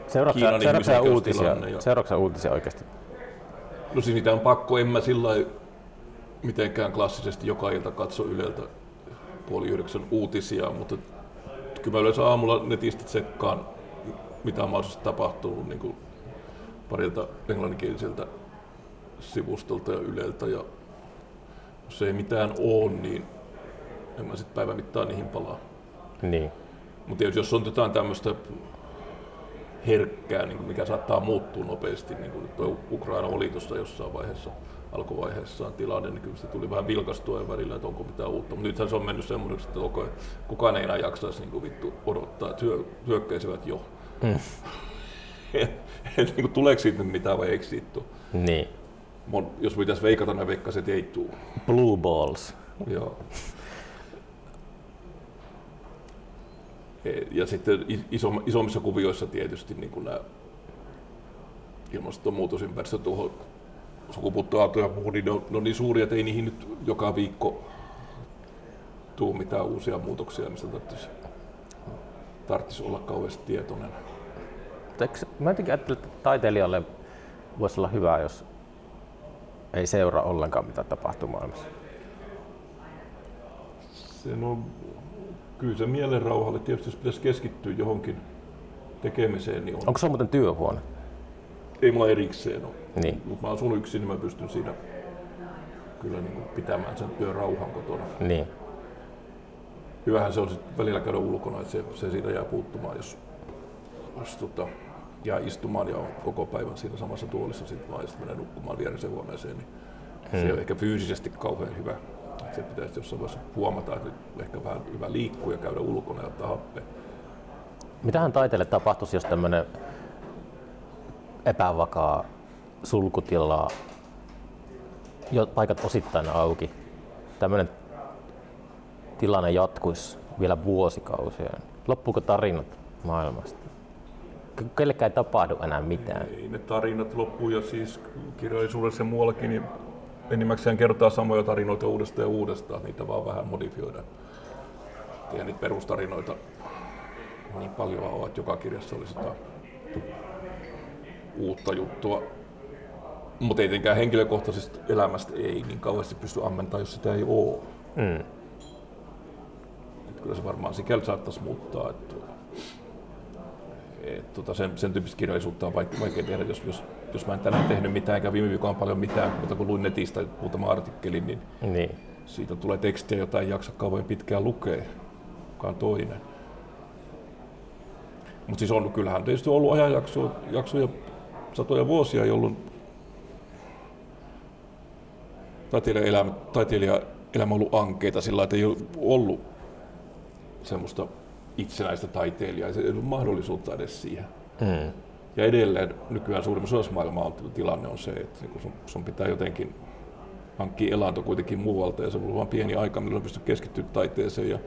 Seuraatko sä uutisia? ja- uutisia oikeasti? No siis niitä on pakko, en mä sillä mitenkään klassisesti joka ilta katso Yleltä puoli yhdeksän uutisia, mutta kyllä mä yleensä aamulla netistä tsekkaan, mitä on mahdollisesti tapahtunut niin kuin parilta englanninkieliseltä sivustolta ja Yleltä. Ja jos ei mitään ole, niin en mä sitten päivän mittaan niihin palaa. Niin. Mutta jos on jotain tämmöistä herkkää, niin mikä saattaa muuttua nopeasti, niin kuin tuo Ukraina oli tuossa jossain vaiheessa, alkuvaiheessaan tilanne, niin kyllä se tuli vähän vilkastua ja välillä, että onko mitään uutta. Mutta nythän se on mennyt semmoiseksi, että okay, kukaan ei enää jaksaisi niin kuin vittu odottaa, että hyö, hyökkäisivät jo. (laughs) et, (laughs) niin kuin, tuleeko siitä nyt mitään vai eikö siitä tule. Niin. Mon, jos pitäisi veikata, ne veikkaisi, että ei tule. Blue balls. Joo. E- Ja sitten iso, isommissa kuvioissa tietysti niin kuin nämä ilmastonmuutosympäristö tuohon sukupuuttoaalto ja muu, niin ne on, ne on niin suuria, että ei niihin nyt joka viikko tuu mitään uusia muutoksia, mistä tarvitsisi, tarvitsisi olla kauheasti tietoinen. Eikö, mä jotenkin ajattelen, että taiteilijalle voisi olla hyvä, jos ei seuraa ollenkaan mitä tapahtuu maailmassa. Se on, kyllä se mielen rauhalle, tietysti jos pitäisi keskittyä johonkin tekemiseen, niin on. Onko se muuten työhuone? Ei mulla erikseen ole. Niin. Mutta mä asun yksin, niin mä pystyn siinä kyllä niin kuin pitämään sen työn rauhan kotona. Niin. Hyvähän se on sit välillä käydä ulkona, että se, se siitä jää puuttumaan, jos, jos tota, jää istumaan ja on koko päivän siinä samassa tuolissa sit vaan ja sitten menee nukkumaan vieressä huoneeseen, niin hmm. se on ehkä fyysisesti kauhean hyvä. Se pitäisi jossain vaiheessa huomata, että nyt ehkä vähän hyvä liikkua ja käydä ulkona ja ottaa happea. Mitähän taiteelle tapahtuisi, jos tämmöinen epävakaa sulkutila, jo paikat osittain auki, tämmöinen tilanne jatkuisi vielä vuosikausia. Loppuuko tarinat maailmasta? Ke- Kellekään ei tapahdu enää mitään. Ei ne tarinat loppuu ja siis kirjallisuudessa ja muuallakin niin enimmäkseen kertaa samoja tarinoita uudestaan ja uudestaan, niitä vaan vähän modifioidaan. Ja niitä perustarinoita niin paljon on, että joka kirjassa oli sitä uutta juttua. Mutta ei tietenkään henkilökohtaisesta elämästä ei niin kauheasti pysty ammentamaan, jos sitä ei ole. Mm. Et kyllä se varmaan sikäli saattaisi muuttaa. Että, et, tota, sen, sen tyyppistä kirjallisuutta on vaikea, vaikea tehdä, jos, jos, jos mä en tänään tehnyt mitään, eikä viime viikolla paljon mitään, mutta kun luin netistä muutama artikkelin, niin Niin. siitä tulee tekstiä, jota ei jaksa kauhean pitkään lukea, joka on toinen. Mutta siis on, kyllähän tietysti ollut ajanjaksoja jaksoja, satoja vuosia, jolloin taiteilijan elämä, taiteilijan elämä on ollut ankeita sillä lailla, että ei ole ollut semmoista itsenäistä taiteilijaa, ei ollut mahdollisuutta edes siihen. Mm. Ja edelleen nykyään suurimmassa osassa maailmaa on, tilanne on se, että niin sun, sun pitää jotenkin hankkia elanto kuitenkin muualta ja se on vain pieni aika, milloin pystyy keskittymään taiteeseen. Ja,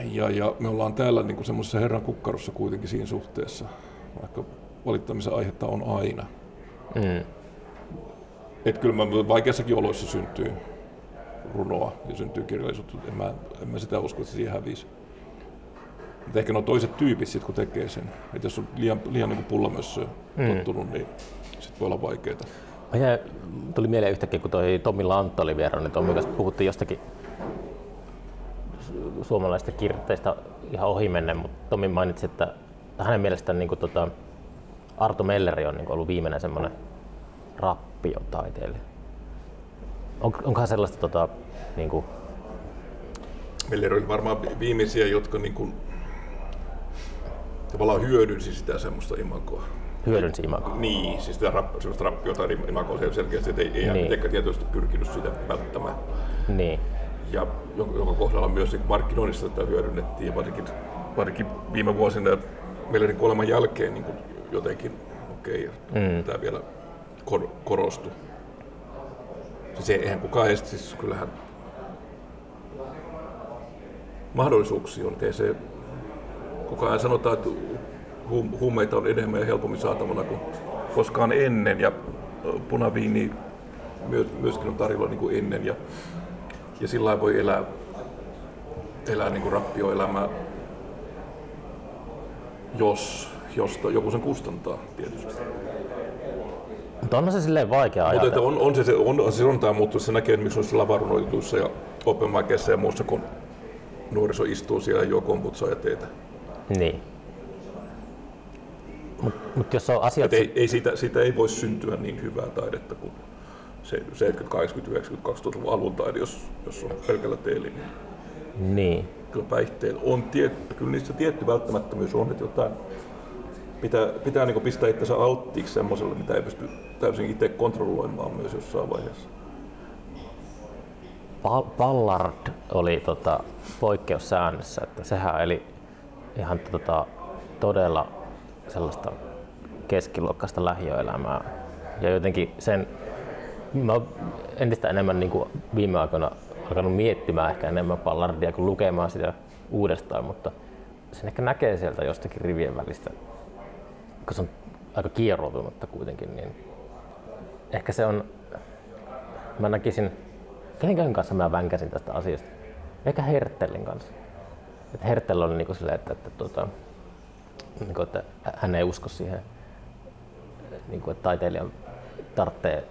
ja, ja me ollaan täällä niin semmoisessa herran kukkarossa kuitenkin siinä suhteessa, vaikka valittamisen aihetta on aina. Mm. Että kyllä mä vaikeassakin oloissa syntyy runoa ja syntyy kirjallisuutta. En mä, en mä sitä usko, että se siihen hävisi. Mutta ehkä nuo toiset tyypit sit, kun tekee sen. Että jos on liian, liian niin pullamössöä Mm. tottunut, niin sit voi olla vaikeaa. Mä tuli mieleen yhtäkkiä, kun toi Tommi Lantta oli vieraan, niin Tommi kanssa puhuttiin jostakin su- suomalaisista kirjoitteista ihan ohi menne, mutta Tommi mainitsi, että hänen mielestään niin tota, Arto Melleri on niin ollut viimeinen semmoinen rappiotaiteilija. On, onkohan sellaista tota, niin kuin, Meillä oli varmaan vi- viimeisiä, jotka niin kuin, tavallaan hyödynsi sitä semmoista imagoa. hyödynsi imagoa? Niin, siis sitä rap, semmoista rappiota imagoa se selkeästi, että ei, ei Niin. niin. mitenkään tietoisesti pyrkinyt sitä välttämään. Niin. ja jonka, jonka kohdalla myös niin markkinoinnissa tätä hyödynnettiin ja varsinkin, varsinkin viime vuosina Mellerin kuoleman jälkeen niin kuin jotenkin, okei, okay, mm. tämä vielä kor, korostui. Siis ei- eihän kukaan edes, siis kyllähän mahdollisuuksia on, se, koko ajan sanotaan, että huumeita on enemmän ja helpommin saatavana kuin koskaan ennen ja punaviini myös, myöskin on tarjolla niin kuin ennen ja ja sillä voi elää, elää niin kuin rappioelämää, jos, jos joku sen kustantaa tietysti. Mutta onhan se silleen vaikea Mutta ajatella. on, on, se, se, on, se on tämä muuttunut, se näkee miksi noissa lavarunoituissa ja open micissa ja muussa, kun nuoriso istuu siellä ja juo kombutsaa ja teetä. Niin. Mutta mut jos on asiat... Et ei, ei siitä, siitä ei voi syntyä niin hyvää taidetta kuin se 70, 80, 90, 2000-luvun alun taide, jos, jos on pelkällä teeli. Niin Niin. kyllä päihteillä on tietty, kyllä niissä tietty välttämättömyys on, että jotain pitää, pitää niin pistää itsensä alttiiksi semmoiselle, mitä ei pysty täysin itse kontrolloimaan myös jossain vaiheessa. Ballard oli tota, poikkeussäännössä, että sehän eli ihan tota, todella sellaista keskiluokkaista lähiöelämää. Ja jotenkin sen, mä oon entistä enemmän niin kuin viime aikoina alkanut miettimään ehkä enemmän Ballardia kuin lukemaan sitä uudestaan, mutta sen ehkä näkee sieltä jostakin rivien välistä, kun se on aika kieroutunutta kuitenkin, niin ehkä se on, mä näkisin, kenenkään kanssa mä vänkäsin tästä asiasta, ehkä Herttelin kanssa. Että Herttel on niin silleen, että, että, tuota, niin kuin, että hän ei usko siihen, niin kuin, että taiteilijan tarvitsee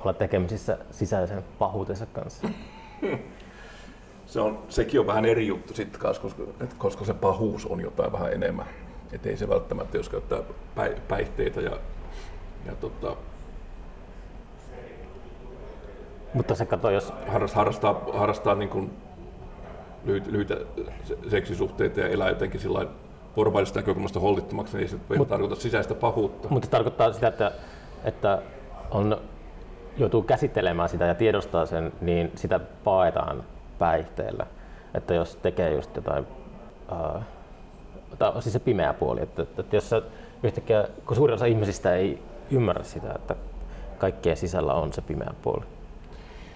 olla tekemisissä sisäisen pahuutensa kanssa. (laughs) Se on, sekin on vähän eri juttu sitten kanssa, koska, koska se pahuus on jotain vähän enemmän. Että ei se välttämättä, jos käyttää päihteitä ja, ja tota, mutta se kato, jos... Harrastaa, harrastaa, harrastaa niin kuin lyhyitä, lyhyitä seksisuhteita ja elää jotenkin sillä porvaillisesta näkökulmasta hollittomaksi, niin se ei Mut, tarkoita sisäistä pahuutta. Mutta se tarkoittaa sitä, että, että on, joutuu käsittelemään sitä ja tiedostaa sen, niin sitä paetaan päihteellä. Että jos tekee just jotain, uh, tai siis se pimeä puoli, että, että, että jos sä yhtäkkiä, kun suurin osa ihmisistä ei ymmärrä sitä, että kaikkeen sisällä on se pimeä puoli.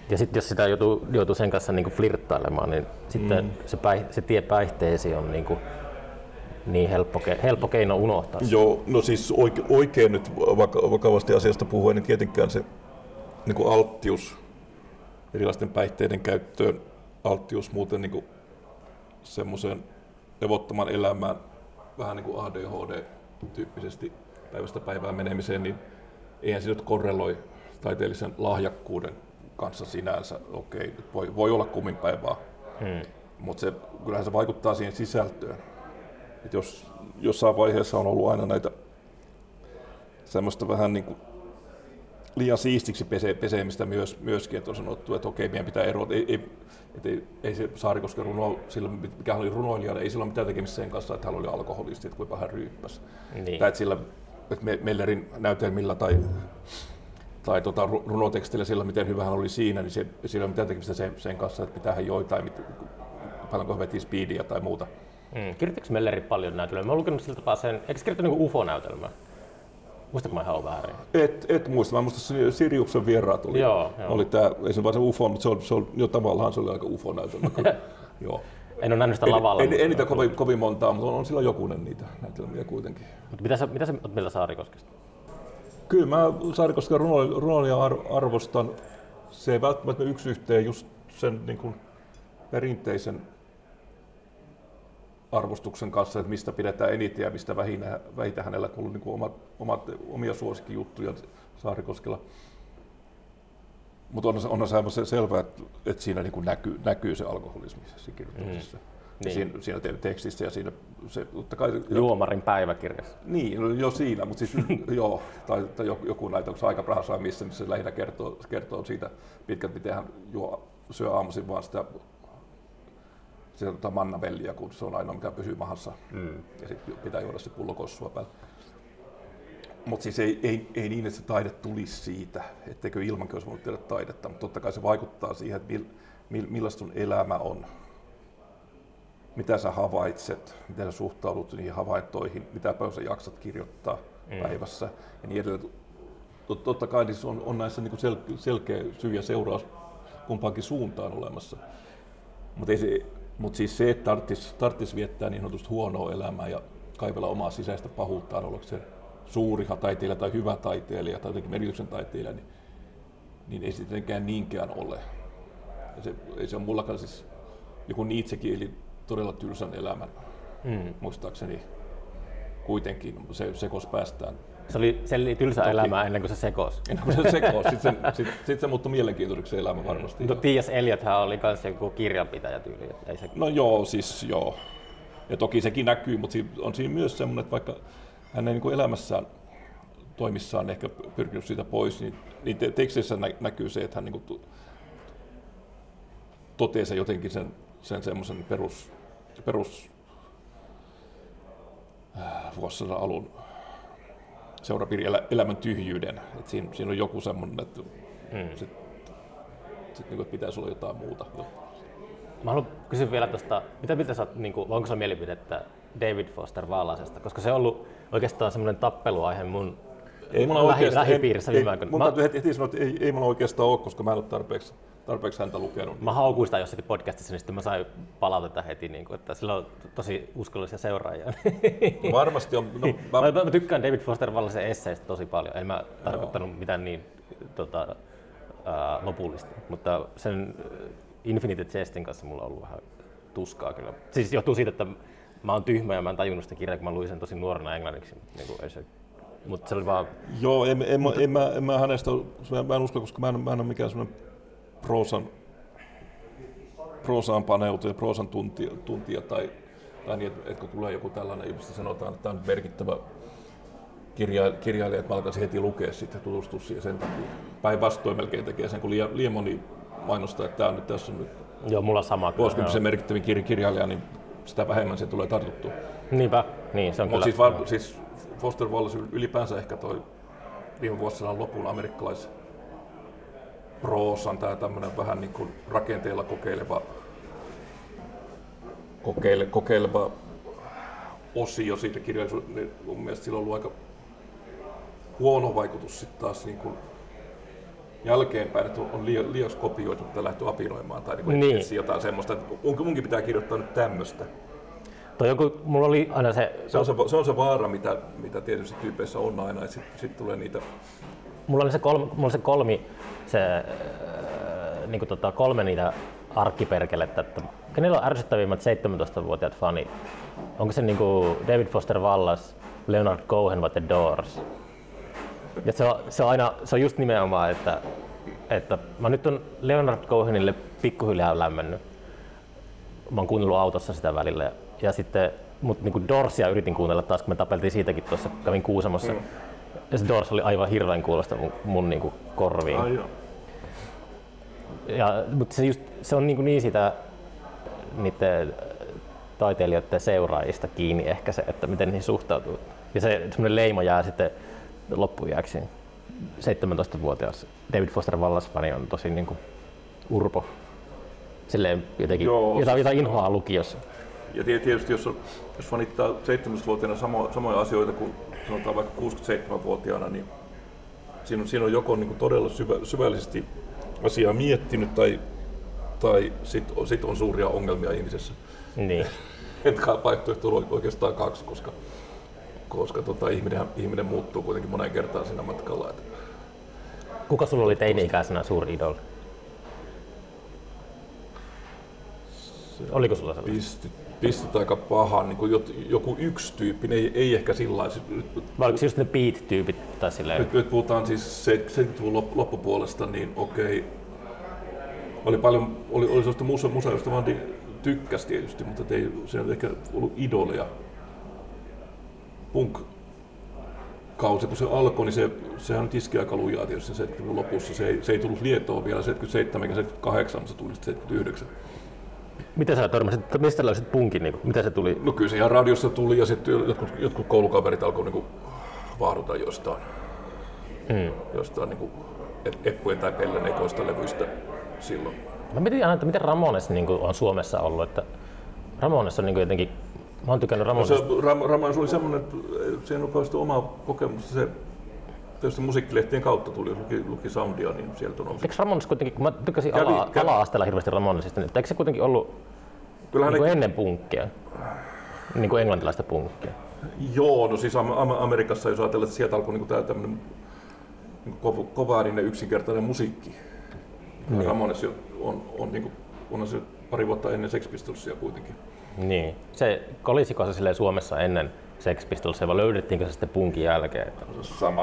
Ja sitten jos sitä joutuu, joutuu sen kanssa niin flirttailemaan, niin sitten mm. se, päih, se tie päihteesi on niin, kuin niin helppo, helppo keino unohtaa. Joo, no siis oike, oikein nyt vakavasti asiasta puhuen, niin tietenkään se niin kuin alttius erilaisten päihteiden käyttöön, alttius muuten niin semmoiseen levottoman elämään, vähän niin kuin ADHD-tyyppisesti päivästä päivään menemiseen, niin eihän se nyt korreloi taiteellisen lahjakkuuden kanssa sinänsä, okei, okay, voi, voi olla kummin päivää, hmm. mutta se, kyllähän se vaikuttaa siihen sisältöön. Et jos jossain vaiheessa on ollut aina näitä semmoista vähän niin kuin liian siistiksi pese, peseemistä myös, myöskin, että on sanottu, että okei, meidän pitää erota. Ei, ei, ei, ei se Saarikosken runo, silloin, mikä oli runoilija, ei sillä ole mitään tekemistä sen kanssa, että hän oli alkoholisti, että kuinka hän ryyppäsi. Niin. Tai että sillä, että Mellerin näytelmillä tai tai tota, runotekstillä sillä, miten hyvä hän oli siinä, niin se, sillä ei ole mitään tekemistä sen, sen kanssa, että mitä hän joi tai mit, paljonko veti speedia tai muuta. Mm. Kirjoittiko Melleri paljon näytelmää? Mä oon lukenut sillä tapaa sen, eikö kirjoittanut niin UFO-näytelmää? Muistatko mä ihan väärin? Et, et muista. Mä muistan Siriuksen vieraat oli. Joo, joo. oli tää, ei se vaan se UFO, mutta se oli, se oli, jo tavallaan se oli aika UFO-näytelmä. (laughs) joo. En ole nähnyt sitä lavalla. En, en, en niitä kovin, kovin montaa, mutta on, on sillä jokunen niitä näytelmiä kuitenkin. Mutta mitä sä, mitä sä mieltä Saarikoskesta? Kyllä mä Saarikosken runoilija arvostan. Se ei välttämättä yksi yhteen just sen niin kuin perinteisen arvostuksen kanssa, että mistä pidetään eniten ja mistä vähinä, vähitä hänellä, on niin kuin omat, omat, omia suosikkijuttuja Saarikoskella. Mutta on, on se selvää, että, että siinä niin kuin näkyy, näkyy se alkoholismi siinä kirjoittamisessa. Mm. Niin. Siinä, siinä tekstissä ja siinä se, totta kai... Juomarin päiväkirjassa. Niin, no jo siinä, mutta siis (laughs) joo, tai, tai joku näitä, onko aika prahassa missä, missä se lähinnä kertoo, kertoo siitä pitkälti, miten hän juo, syö aamuisin vaan sitä sitä tota mannavellia, kun se on ainoa, mikä pysyy mahassa. Mm. Ja sitten pitää juoda se pullo kossua päällä. Mutta siis ei, ei, ei, niin, että se taide tulisi siitä, etteikö ilmankin olisi voinut tehdä taidetta, mutta totta kai se vaikuttaa siihen, että mil, mil, millaista sun elämä on mitä sä havaitset, miten sä suhtaudut niihin havaintoihin, mitä paljon sä jaksat kirjoittaa mm. päivässä ja niin edelleen. Totta kai niin on, on näissä niin sel- selkeä syy ja seuraus kumpaankin suuntaan olemassa. Mutta mut siis se, että tarvitsisi tarttis viettää niin sanotusti huonoa elämää ja kaivella omaa sisäistä pahuuttaan, ollaanko se suuri taiteilija tai hyvä taiteilija tai jotenkin merkityksen taiteilija, niin, niin ei se tietenkään niinkään ole. Ja se, ei se on mullakaan siis joku Nietzschekin, eli todella tylsän elämän, mm. muistaakseni kuitenkin se sekos päästään. Se oli, se oli tylsä Toki. elämä ennen kuin se sekos. Ennen kuin se sekos, sitten se, sit, sit se muuttui mielenkiintoiseksi elämä varmasti. No T.S. Eliothan oli myös joku kirjanpitäjä tyyli. Ei se... No joo, siis joo. Ja toki sekin näkyy, mutta on siinä myös semmoinen, että vaikka hän ei niin elämässään toimissaan ehkä pyrkinyt siitä pois, niin, niin te- tekstissä nä- näkyy se, että hän niin kuin toteaa jotenkin sen, sen semmoisen perus, perus äh, vuosisadan alun seurapiiri elämän tyhjyyden. Et siinä, siinä on joku semmoinen, että hmm. sit, sit, niin, että pitäisi olla jotain muuta. Mä haluan kysyä vielä tuosta, mitä mitä sä oot, niin kuin, onko sulla mielipidettä David Foster Vallasesta, koska se on ollut oikeastaan semmoinen tappeluaihe mun Ei mulla lähi, lähipiirissä ei, viime ei, aikoina. mun Mä, täytyy heti, heti sanoa, että ei, ei mulla oikeastaan ole, koska mä en ole tarpeeksi, tarpeeksi häntä lukenut. mä haukuin sitä jossakin podcastissa, niin sitten mä sain palautetta heti, niin kuin, että sillä on tosi uskollisia seuraajia. Varmasti on. No, (laughs) mä, Mä, mä, tykkään David Foster Wallacein esseistä tosi paljon. En mä tarkoittanut mitään niin tota, ää, lopullista, mutta sen Infinite Jestin kanssa mulla on ollut vähän tuskaa kyllä. Siis johtuu siitä, että mä oon tyhmä ja mä en tajunnut sitä kirjaa, kun mä luin sen tosi nuorena englanniksi. Niin kuin, ei se, mutta se oli vaan, joo, en, en, en, en, mä, en mä hänestä, mä, mä en usko, koska mä en, mä en ole mikään semmoinen proosan, proosaan paneutuja, proosan tuntija, tuntija tai, tai niin, että, että kun tulee joku tällainen, josta sanotaan, että tämä on merkittävä kirja, kirjailija, että mä alkaisin heti lukea sitten ja tutustua siihen sen takia. Päinvastoin melkein tekee sen, kun liian, liian moni mainostaa, että tämä on nyt, tässä on nyt joo, mulla sama. vuosikymmenen merkittävin kir- kirjailija, niin sitä vähemmän se tulee tartuttua. Niinpä, niin se on Mutta kyllä. siis, siis Foster Wallace ylipäänsä ehkä toi viime vuosina lopun amerikkalais proosan, tämä tämmöinen vähän niin kuin rakenteella kokeileva, kokeile, kokeileva osio siitä kirjallisuudesta, niin mun mielestä sillä on ollut aika huono vaikutus sitten taas niin kuin jälkeenpäin, että on liian, liian kopioitu tai lähtö apinoimaan tai niin Niin. jotain semmoista, että munkin pitää kirjoittaa nyt tämmöistä. Toi joku, mulla oli aina se, Se on se, se, on se vaara, mitä, mitä tietysti tyypeissä on aina, että sitten sit tulee niitä mulla oli se, kolme, mulla oli se kolmi, se, äh, niin kuin tota, kolme niitä arkkiperkelettä, että kenellä on ärsyttävimmät 17-vuotiaat fanit? Onko se niin kuin David Foster Wallace, Leonard Cohen vai The Doors? Ja se on, se on aina, se on just nimenomaan, että, että mä nyt on Leonard Cohenille pikkuhiljaa lämmennyt. Mä oon kuunnellut autossa sitä välillä. Ja sitten, mutta niin Dorsia yritin kuunnella taas, kun me tapeltiin siitäkin tuossa, kävin Kuusamossa. Mm. Ja se Dors oli aivan hirveän kuulosta mun, mun niin kuin korviin. Ai joo. Ja, mutta se, just, se on niin, kuin niin sitä niiden taiteilijoiden seuraajista kiinni ehkä se, että miten niihin suhtautuu. Ja se semmoinen leima jää sitten loppuiäksi. 17-vuotias David Foster Wallace-fani on tosi niin kuin urpo. Silleen jotenkin, Joo, jota, jota inhoaa lukiossa. Ja tie- tietysti jos, on, jos fanittaa 17-vuotiaana samo, samoja asioita kuin sanotaan vaikka 67-vuotiaana, niin siinä on, siinä on joko niin kuin todella syvä, syvällisesti asiaa miettinyt tai, tai sitten sit on suuria ongelmia ihmisessä. Niin. (laughs) Etkä vaihtoehto on oikeastaan kaksi, koska, koska tota, ihminen, ihminen muuttuu kuitenkin moneen kertaan siinä matkalla. Et Kuka sulla oli teini-ikäisenä suuri idol? Oliko sulla sellainen? pistit, pistit aika pahan, niin kuin joku yksi tyyppi, ne ei, ei ehkä sillä lailla. Vai oliko se just ne beat-tyypit tai silleen? Nyt, nyt puhutaan siis 70-luvun lop- loppupuolesta, niin okei. Oli paljon, oli, oli sellaista musa, musa josta vaan tykkäsi tietysti, mutta ei, se ei ehkä ollut idoleja. Punk kausi, kun se alkoi, niin se, sehän nyt iski aika lujaa tietysti 70-luvun lopussa. Se ei, se ei tullut lietoa vielä 77 eikä 78, mutta se tuli sitten 79. Miten sä törmäsit, mistä löysit punkin? Niin miten se tuli? No kyllä se ihan radiossa tuli ja sitten jotkut, jotkut koulukaverit alkoi niinku vaaduta jostain, Hmm. jostain niinku et- Eppujen tai Pellen ekoista levyistä silloin. Mä mietin aina, että miten Ramones niin on Suomessa ollut. Että Ramones on niin jotenkin, mä oon tykännyt No se. Ram, Ramones oli semmoinen, että siihen on omaa kokemusta. Se tietysti musiikkilehtien kautta tuli, jos luki, luki soundia, niin sieltä nousi. Eikö Ramones kuitenkin, kun mä tykkäsin Kävi- ala, kävi- ala-asteella hirveästi Ramonesista, niin eikö se kuitenkin ollut Kyllähän niin ne, ennen punkkia? Niin kuin englantilaista punkkia. joo, no siis Am- Am- Amerikassa, jos ajatellaan, että sieltä alkoi niinku tää tämmöinen kova, kovaääninen yksinkertainen musiikki. Niin. Ramones jo on, on, niinku, onhan se pari vuotta ennen Sex Pistolsia kuitenkin. Niin. Se kolisiko se Suomessa ennen Sex Pistolsia vai löydettiinkö se sitten punkin jälkeen? Sama.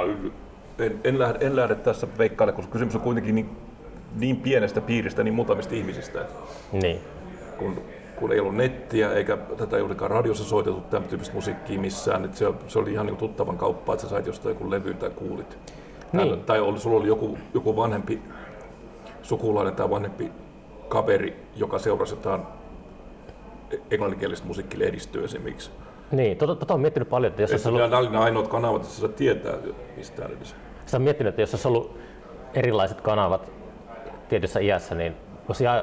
En, en, lähde, en lähde tässä veikkailemaan, koska kysymys on kuitenkin niin, niin pienestä piiristä, niin muutamista ihmisistä, Niin. kun, kun ei ollut nettiä eikä tätä juurikaan radiossa soitettu tämän tyyppistä musiikkia missään, että se, se oli ihan niin tuttavan kauppaa, että sä sait jostain joku levy tai kuulit. Niin. Tai, tai oli, sulla oli joku, joku vanhempi sukulainen tai vanhempi kaveri, joka seurasi jotain englanninkielistä musiikkilehdistöä esimerkiksi. Niin, tota, tota on miettinyt paljon, että jos olisi ollut, Nämä oli ne ainoat kanavat, että sä tietää mistään edes. Sitä on miettinyt, että jos olisi ollut erilaiset kanavat tietyssä iässä, niin olisi ihan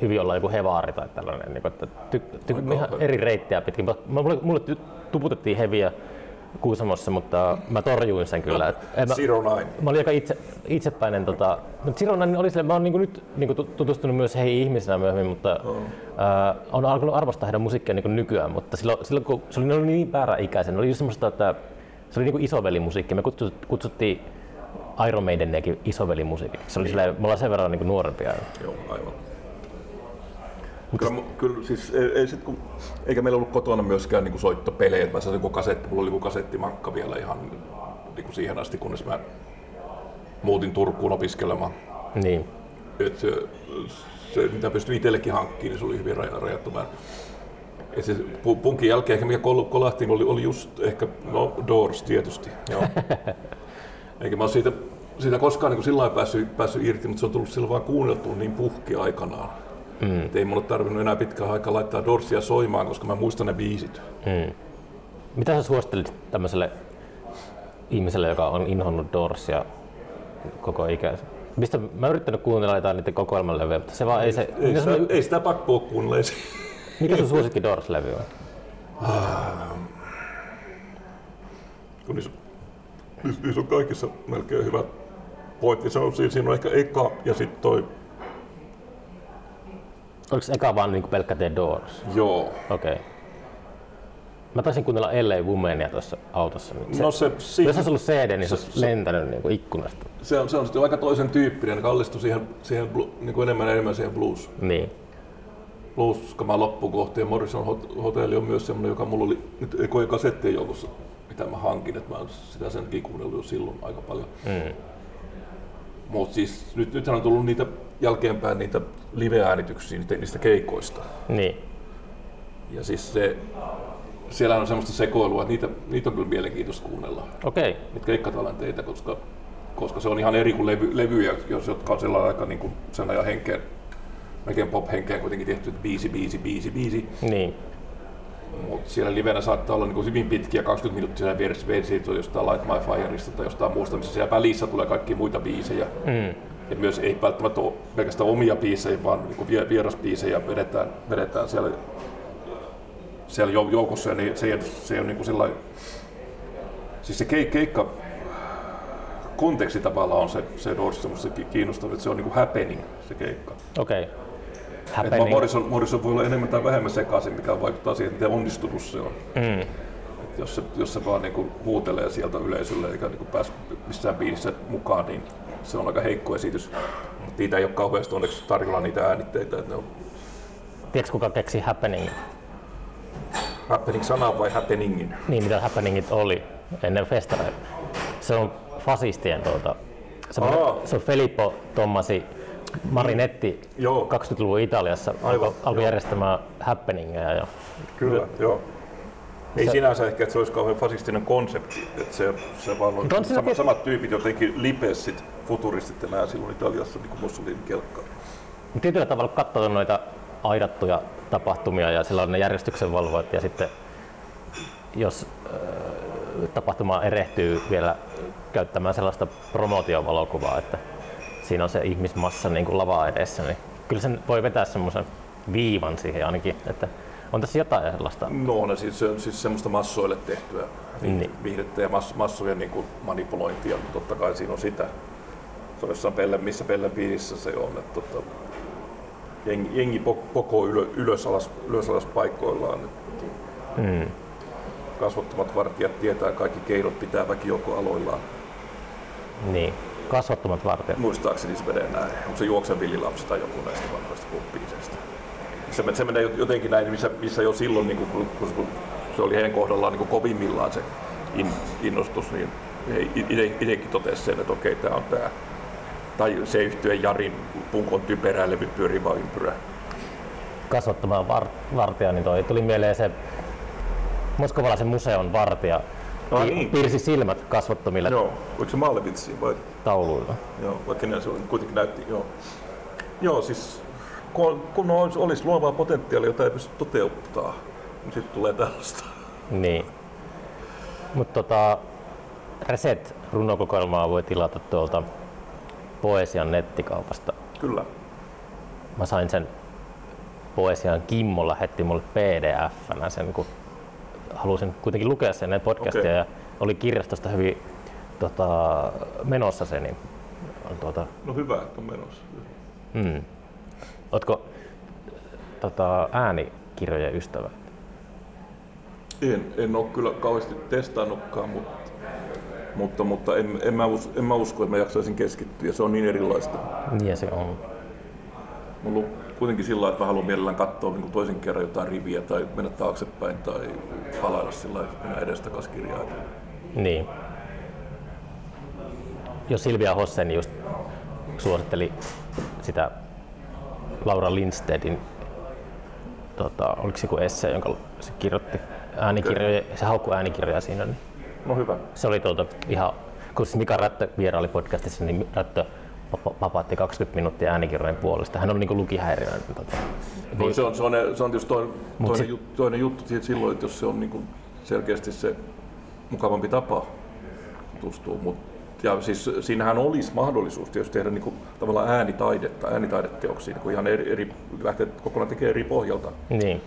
hyvin olla joku hevaari tai tällainen. Niin kuin, että ty, ty, ty, ihan eri reittiä pitkin. Mulle, mulle tuputettiin heviä Kuusamossa, mutta mä torjuin sen kyllä. Et, mä, Zero Nine. Mä olin aika itse, itsepäinen. Tota, mutta Zero Nine oli sille, mä oon niinku nyt niinku tutustunut myös heihin ihmisenä myöhemmin, mutta oh. äh, on alkanut arvostaa heidän musiikkia niinku nykyään, mutta silloin, silloin kun se oli, oli niin pääräikäisen, oli just semmoista, että se oli niinku isovelimusiikki. Me kutsuttiin Iron Maideniakin isovelimusiikiksi. Se oli silleen, me ollaan sen verran niinku nuorempia. Joo, aivan. Kyllä, kyllä siis ei, ei sit, kun, eikä meillä ollut kotona myöskään niin soittopelejä. Mä saisin kasetti, mulla oli joku kasettimakka vielä ihan niin kuin siihen asti, kunnes mä muutin Turkuun opiskelemaan. Niin. Et se, se, mitä pystyi itsellekin hankkimaan, niin se oli hyvin rajattu määrä. Et se punkin jälkeen, mikä kol, kolahtiin, oli, oli just ehkä, no Doors tietysti. Joo. (laughs) Eikä mä ole siitä, siitä koskaan niin sillä päässyt, päässyt irti, mutta se on tullut silloin vaan kuunneltu niin puhki aikanaan. Mm. Et ei mulle tarvinnut enää pitkään aikaa laittaa Dorsia soimaan, koska mä muistan ne biisit. Mm. Mitä sä suosittelit tämmöiselle ihmiselle, joka on inhonnut Dorsia koko ikänsä? Mistä mä oon yrittänyt kuunnella jotain niiden kokoelman mutta se vaan ei se... Ei, sitä, ei sitä pakko kuunnella. Mikä sun (laughs) suosikki Doors-levy on? Ah. Kun niissä, niissä on kaikissa melkein hyvä pointti. Se on, siinä on ehkä eka ja sitten toi Oliko eka vaan niin pelkkä The Doors? Joo. Okei. Okay. Mä taisin kuunnella LA Womania tuossa autossa. Se, no se, si- jos olisi ollut CD, niin se, se olisi lentänyt niin kuin ikkunasta. Se on, se on sitten aika toisen tyyppinen, kallistui siihen, siihen niin kuin enemmän enemmän siihen blues. Niin. Blues mä loppukohti ja Morrison Hotelli on myös semmoinen, joka mulla oli nyt ekoja kasettien joukossa, mitä mä hankin, että mä oon sitä senkin kuunnellut jo silloin aika paljon. Mm. Mutta siis nyt, nythän on tullut niitä jälkeenpäin niitä live-äänityksiä niistä keikoista. Niin. Ja siis se, siellä on semmoista sekoilua, että niitä, niitä on kyllä mielenkiintoista kuunnella. Okei. Okay. Niitä keikkatalenteita, koska, koska se on ihan eri kuin levy, levyjä, jos, jotka on sellainen aika niin kuin sen ajan henkeen, melkein pop-henkeen kuitenkin tehty, että biisi, biisi, biisi, biisi. Niin. Mutta siellä livenä saattaa olla niin kuin hyvin pitkiä 20 minuuttia vieressä versiota jostain Light My Fireista tai jostain muusta, missä siellä välissä tulee kaikki muita biisejä. Mm. Et myös ei välttämättä ole pelkästään omia biisejä, vaan niin vierasbiisejä vedetään, vedetään siellä, siellä joukossa. Ja niin se, se on niin kuin sellainen, siis se keikka, konteksti tavallaan on se, se Doors semmoista kiinnostavaa, että se on niin kuin happening se keikka. Okei. Okay. Happening. Morrison, Morrison voi olla enemmän tai vähemmän sekaisin, mikä vaikuttaa siihen, miten onnistunut se on. Mm. Et jos, se, jos se vaan niinku huutelee sieltä yleisölle eikä niinku pääse missään biisissä mukaan, niin se on aika heikko esitys. Niitä ei ole kauheasti onneksi tarjolla niitä äänitteitä. Että ne on... Tiedätkö kuka keksi Happeningin? Happening-sana vai Happeningin? Niin, mitä Happeningit oli ennen festareita. Se on fasistien tuota, se, on, se on Filippo Tommasi Marinetti joo. 20-luvun Italiassa alkoi alko järjestämään happeningeja. Ja... Kyllä, joo. Ei se, sinänsä ehkä, että se olisi kauhean fasistinen konsepti, että se, se vaan on sama, samat tyypit jotenkin lipessit, futuristit ja silloin Italiassa niin kuin Mussolini kelkkaa. Tietyllä tavalla katsoo noita aidattuja tapahtumia ja silloin ne järjestyksen valvojat ja sitten jos äh, tapahtuma erehtyy vielä käyttämään sellaista promootiovalokuvaa, että siinä on se ihmismassa niin kuin lavaa edessä, niin kyllä sen voi vetää semmoisen viivan siihen ainakin, että on tässä jotain sellaista? No on siis, se on siis semmoista massoille tehtyä niin. viihdettä ja mass, massojen niin kuin manipulointia, mutta totta kai siinä on sitä. Se on jossain pelle, missä pellen piirissä se on, että tota, jengi, jengi poko ylö, ylös, alas, ylös alas paikoillaan. Että, mm. Kasvottomat vartijat tietää kaikki keinot pitää väkijoukko aloillaan. Niin, kasvottomat vartijat. Muistaakseni se menee näin. Onko se juoksen villilapsi tai joku näistä vanhoista kuppiisesta? se, se menee jotenkin näin, missä, missä jo silloin, niin kun, kun, kun se oli heidän kohdallaan niin kovimmillaan se in, innostus, niin he itsekin totesi sen, että okei, tämä on tämä. Tai se yhtyä Jarin punkon typerää levy pyörivä ympyrä. Kasvattamaan var, vartija, niin toi tuli mieleen se Moskovalaisen museon vartija, No, niin. piirsi silmät kasvottomille. Joo, oliko se Malevitsi vai? Tauluilla. Joo, vaikka ne se kuitenkin näytti, joo. Joo, siis kun, kun olisi, olisi luovaa potentiaalia, jota ei pysty toteuttaa, niin sitten tulee tällaista. Niin. Mutta tota, Reset-runokokoelmaa voi tilata tuolta Poesian nettikaupasta. Kyllä. Mä sain sen Poesian Kimmo lähetti mulle pdf sen, kun halusin kuitenkin lukea sen ennen podcastia Okei. ja oli kirjastosta hyvin tota, menossa se, niin on tuota, No hyvä, että on menossa. mm. Ootko tota, äänikirjojen ystävä? En, en ole kyllä kauheasti testannutkaan, mutta, mutta, mutta en, en, mä us, en mä usko, että mä jaksaisin keskittyä. Se on niin erilaista. Niin ja se on. Mulla on kuitenkin sillä että mä haluan mielellään katsoa niin toisen kerran jotain riviä tai mennä taaksepäin tai palailla sillä että mennä kirjaa. Niin. Jo Silvia Hossen just suositteli sitä Laura Lindstedin, tota, oliko se joku esse, jonka se kirjoitti äänikirjoja, se haukkui äänikirjoja siinä, niin No hyvä. se oli tuolta ihan, kun siis Mika Rättö vieraili podcastissa, niin Rättö papa- vapaatti 20 minuuttia äänikirjojen puolesta. Hän on niin lukihäiriöinen. Tota. No, se, on, se, on, se on tietysti toinen, Mut toinen, se- juttu, toinen juttu silloin, että jos se on niin kuin selkeästi se mukavampi tapa tutustua. Mut, ja siis siinähän olisi mahdollisuus tietysti tehdä niin kuin, tavallaan äänitaidetta, äänitaideteoksia, niin kuin ihan eri, eri, lähteä kokonaan tekemään eri pohjalta. Niin,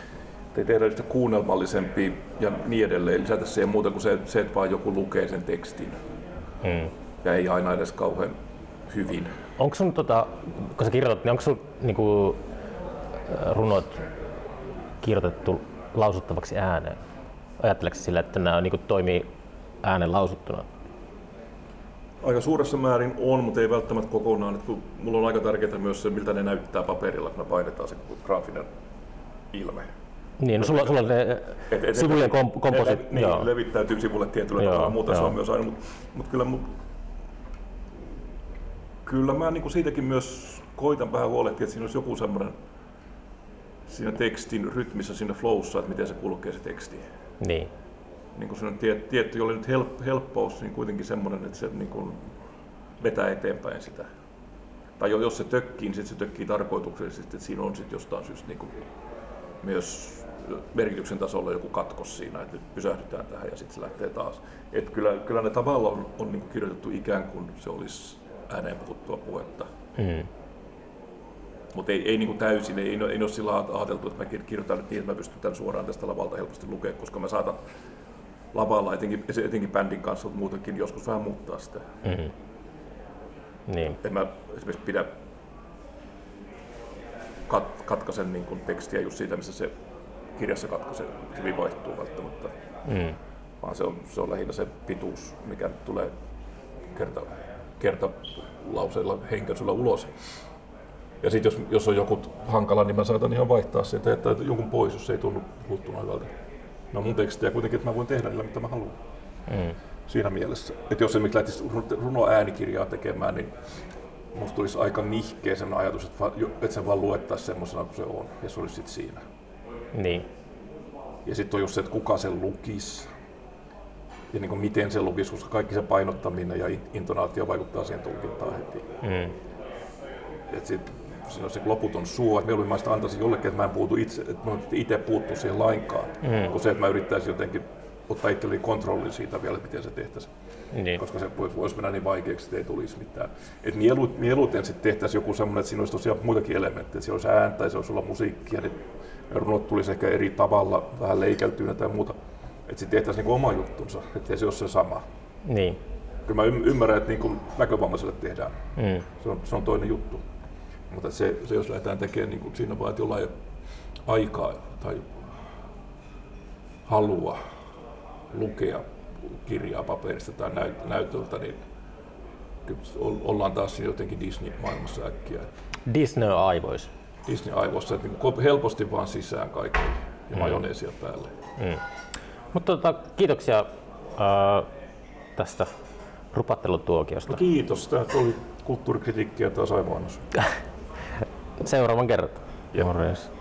Te tehdä sitä kuunnelmallisempi ja niin edelleen, lisätä siihen muuta kuin se, se, että vaan joku lukee sen tekstin. mm. Ja ei aina edes kauhean hyvin. Onko sun, tota, kun sä kirjoitat, niin onko sun niinku, äh, runot kirjoitettu lausuttavaksi ääneen? Ajatteleeko sä sillä, että nämä niinku, toimii äänen lausuttuna? Aika suuressa määrin on, mutta ei välttämättä kokonaan. Et kun mulla on aika tärkeää myös se, miltä ne näyttää paperilla, kun me painetaan se graafinen ilme. Niin, no sulla, sulla on ne Et- et- sivujen komposit. Niin, levittäytyy sivulle tietyllä Joo, tavalla, muuta se joo. on myös aina, mutta mut kyllä, mut, kyllä mä niinku siitäkin myös koitan vähän huolehtia, että siinä olisi joku semmoinen siinä tekstin rytmissä, siinä flowssa, että miten se kulkee se teksti. Niin, Niin kuin semmoinen tie, tietty, jolle nyt help, helppous, niin kuitenkin semmoinen, että se niin kuin vetää eteenpäin sitä. Tai jo- jos se tökkii, niin sit se tökkii tarkoituksellisesti, että siinä on sitten jostain syystä niin kuin myös merkityksen tasolla joku katkos siinä, että nyt pysähdytään tähän ja sitten se lähtee taas. Et kyllä, kyllä ne tavalla on, on niin kuin kirjoitettu ikään kuin se olisi ääneen puhuttua puhetta. mm. Mutta ei, ei niin kuin täysin, ei, ei, ole- ei ole sillä ajateltu, että mä kir- kirjoitan niin, että mä pystyn tämän suoraan tästä lavalta helposti lukemaan, koska mä saatan lavalla, etenkin, etenkin bändin kanssa, mutta muutenkin joskus vähän muuttaa sitä. Mm. niin, En mä esimerkiksi pidä kat, katkaisen niin kuin tekstiä just siitä, missä se kirjassa katkaisee hyvin vaihtuu välttämättä, mm. vaan se on, se on lähinnä se pituus, mikä tulee kerta, kerta lauseella henkäisyllä ulos. Ja sitten jos, jos on joku hankala, niin mä saatan ihan vaihtaa sen, ja jättää jonkun pois, jos se ei tunnu puhuttuna hyvältä. No mun tekstiä kuitenkin, että mä voin tehdä niillä, mitä mä haluan. Mm. Siinä mielessä. Että jos esimerkiksi lähtisi runo äänikirjaa tekemään, niin musta tulisi aika nihkeä sellainen ajatus, että, että sen vaan luettaisiin semmoisena kuin se on, ja se olisi sitten siinä. niin, Ja sitten on just se, että kuka sen lukisi, ja niin kuin miten se lukisi, koska kaikki se painottaminen ja in- intonaatio vaikuttaa siihen tulkintaan heti. mm. Et sit, siinä on se loputon suo, että mieluummin mä sitä antaisin jollekin, että mä en puutu itse, että mä itse puuttu siihen lainkaan, Mm. kuin se, että mä yrittäisin jotenkin ottaa itselleni kontrollin siitä vielä, että miten se tehtäisiin. niin. koska se voi- voisi mennä niin vaikeaksi, että ei tulisi mitään. Et mielu, mieluiten sitten tehtäisiin joku semmoinen, että siinä olisi tosiaan muitakin elementtejä. Siellä olisi ääntä ja se olisi olla musiikkia, niin runot tulisi ehkä eri tavalla, vähän leikeltyynä tai muuta. Että sitten tehtäisiin niinku oma juttunsa, ettei se ole se sama. niin. Kyllä mä ym- ymmärrän, että niinku näkövammaiselle tehdään. Mm. Se on, se on toinen juttu. Mutta se, se jos lähdetään tekemään niin siinä vaan, että jollain aikaa tai halua lukea kirjaa paperista tai näyt, näytöltä, niin ollaan taas jotenkin Disney-maailmassa äkkiä. Disney aivois. Disney-aivoissa, että niin kuin helposti vaan sisään kaikki ja Mm. majoneesia päälle. Mutta tota, kiitoksia ää, tästä rupattelutuokiosta. No kiitos, tämä oli kulttuurikritiikkiä taas aivan. (laughs) Seuraavan kerran. Morjens.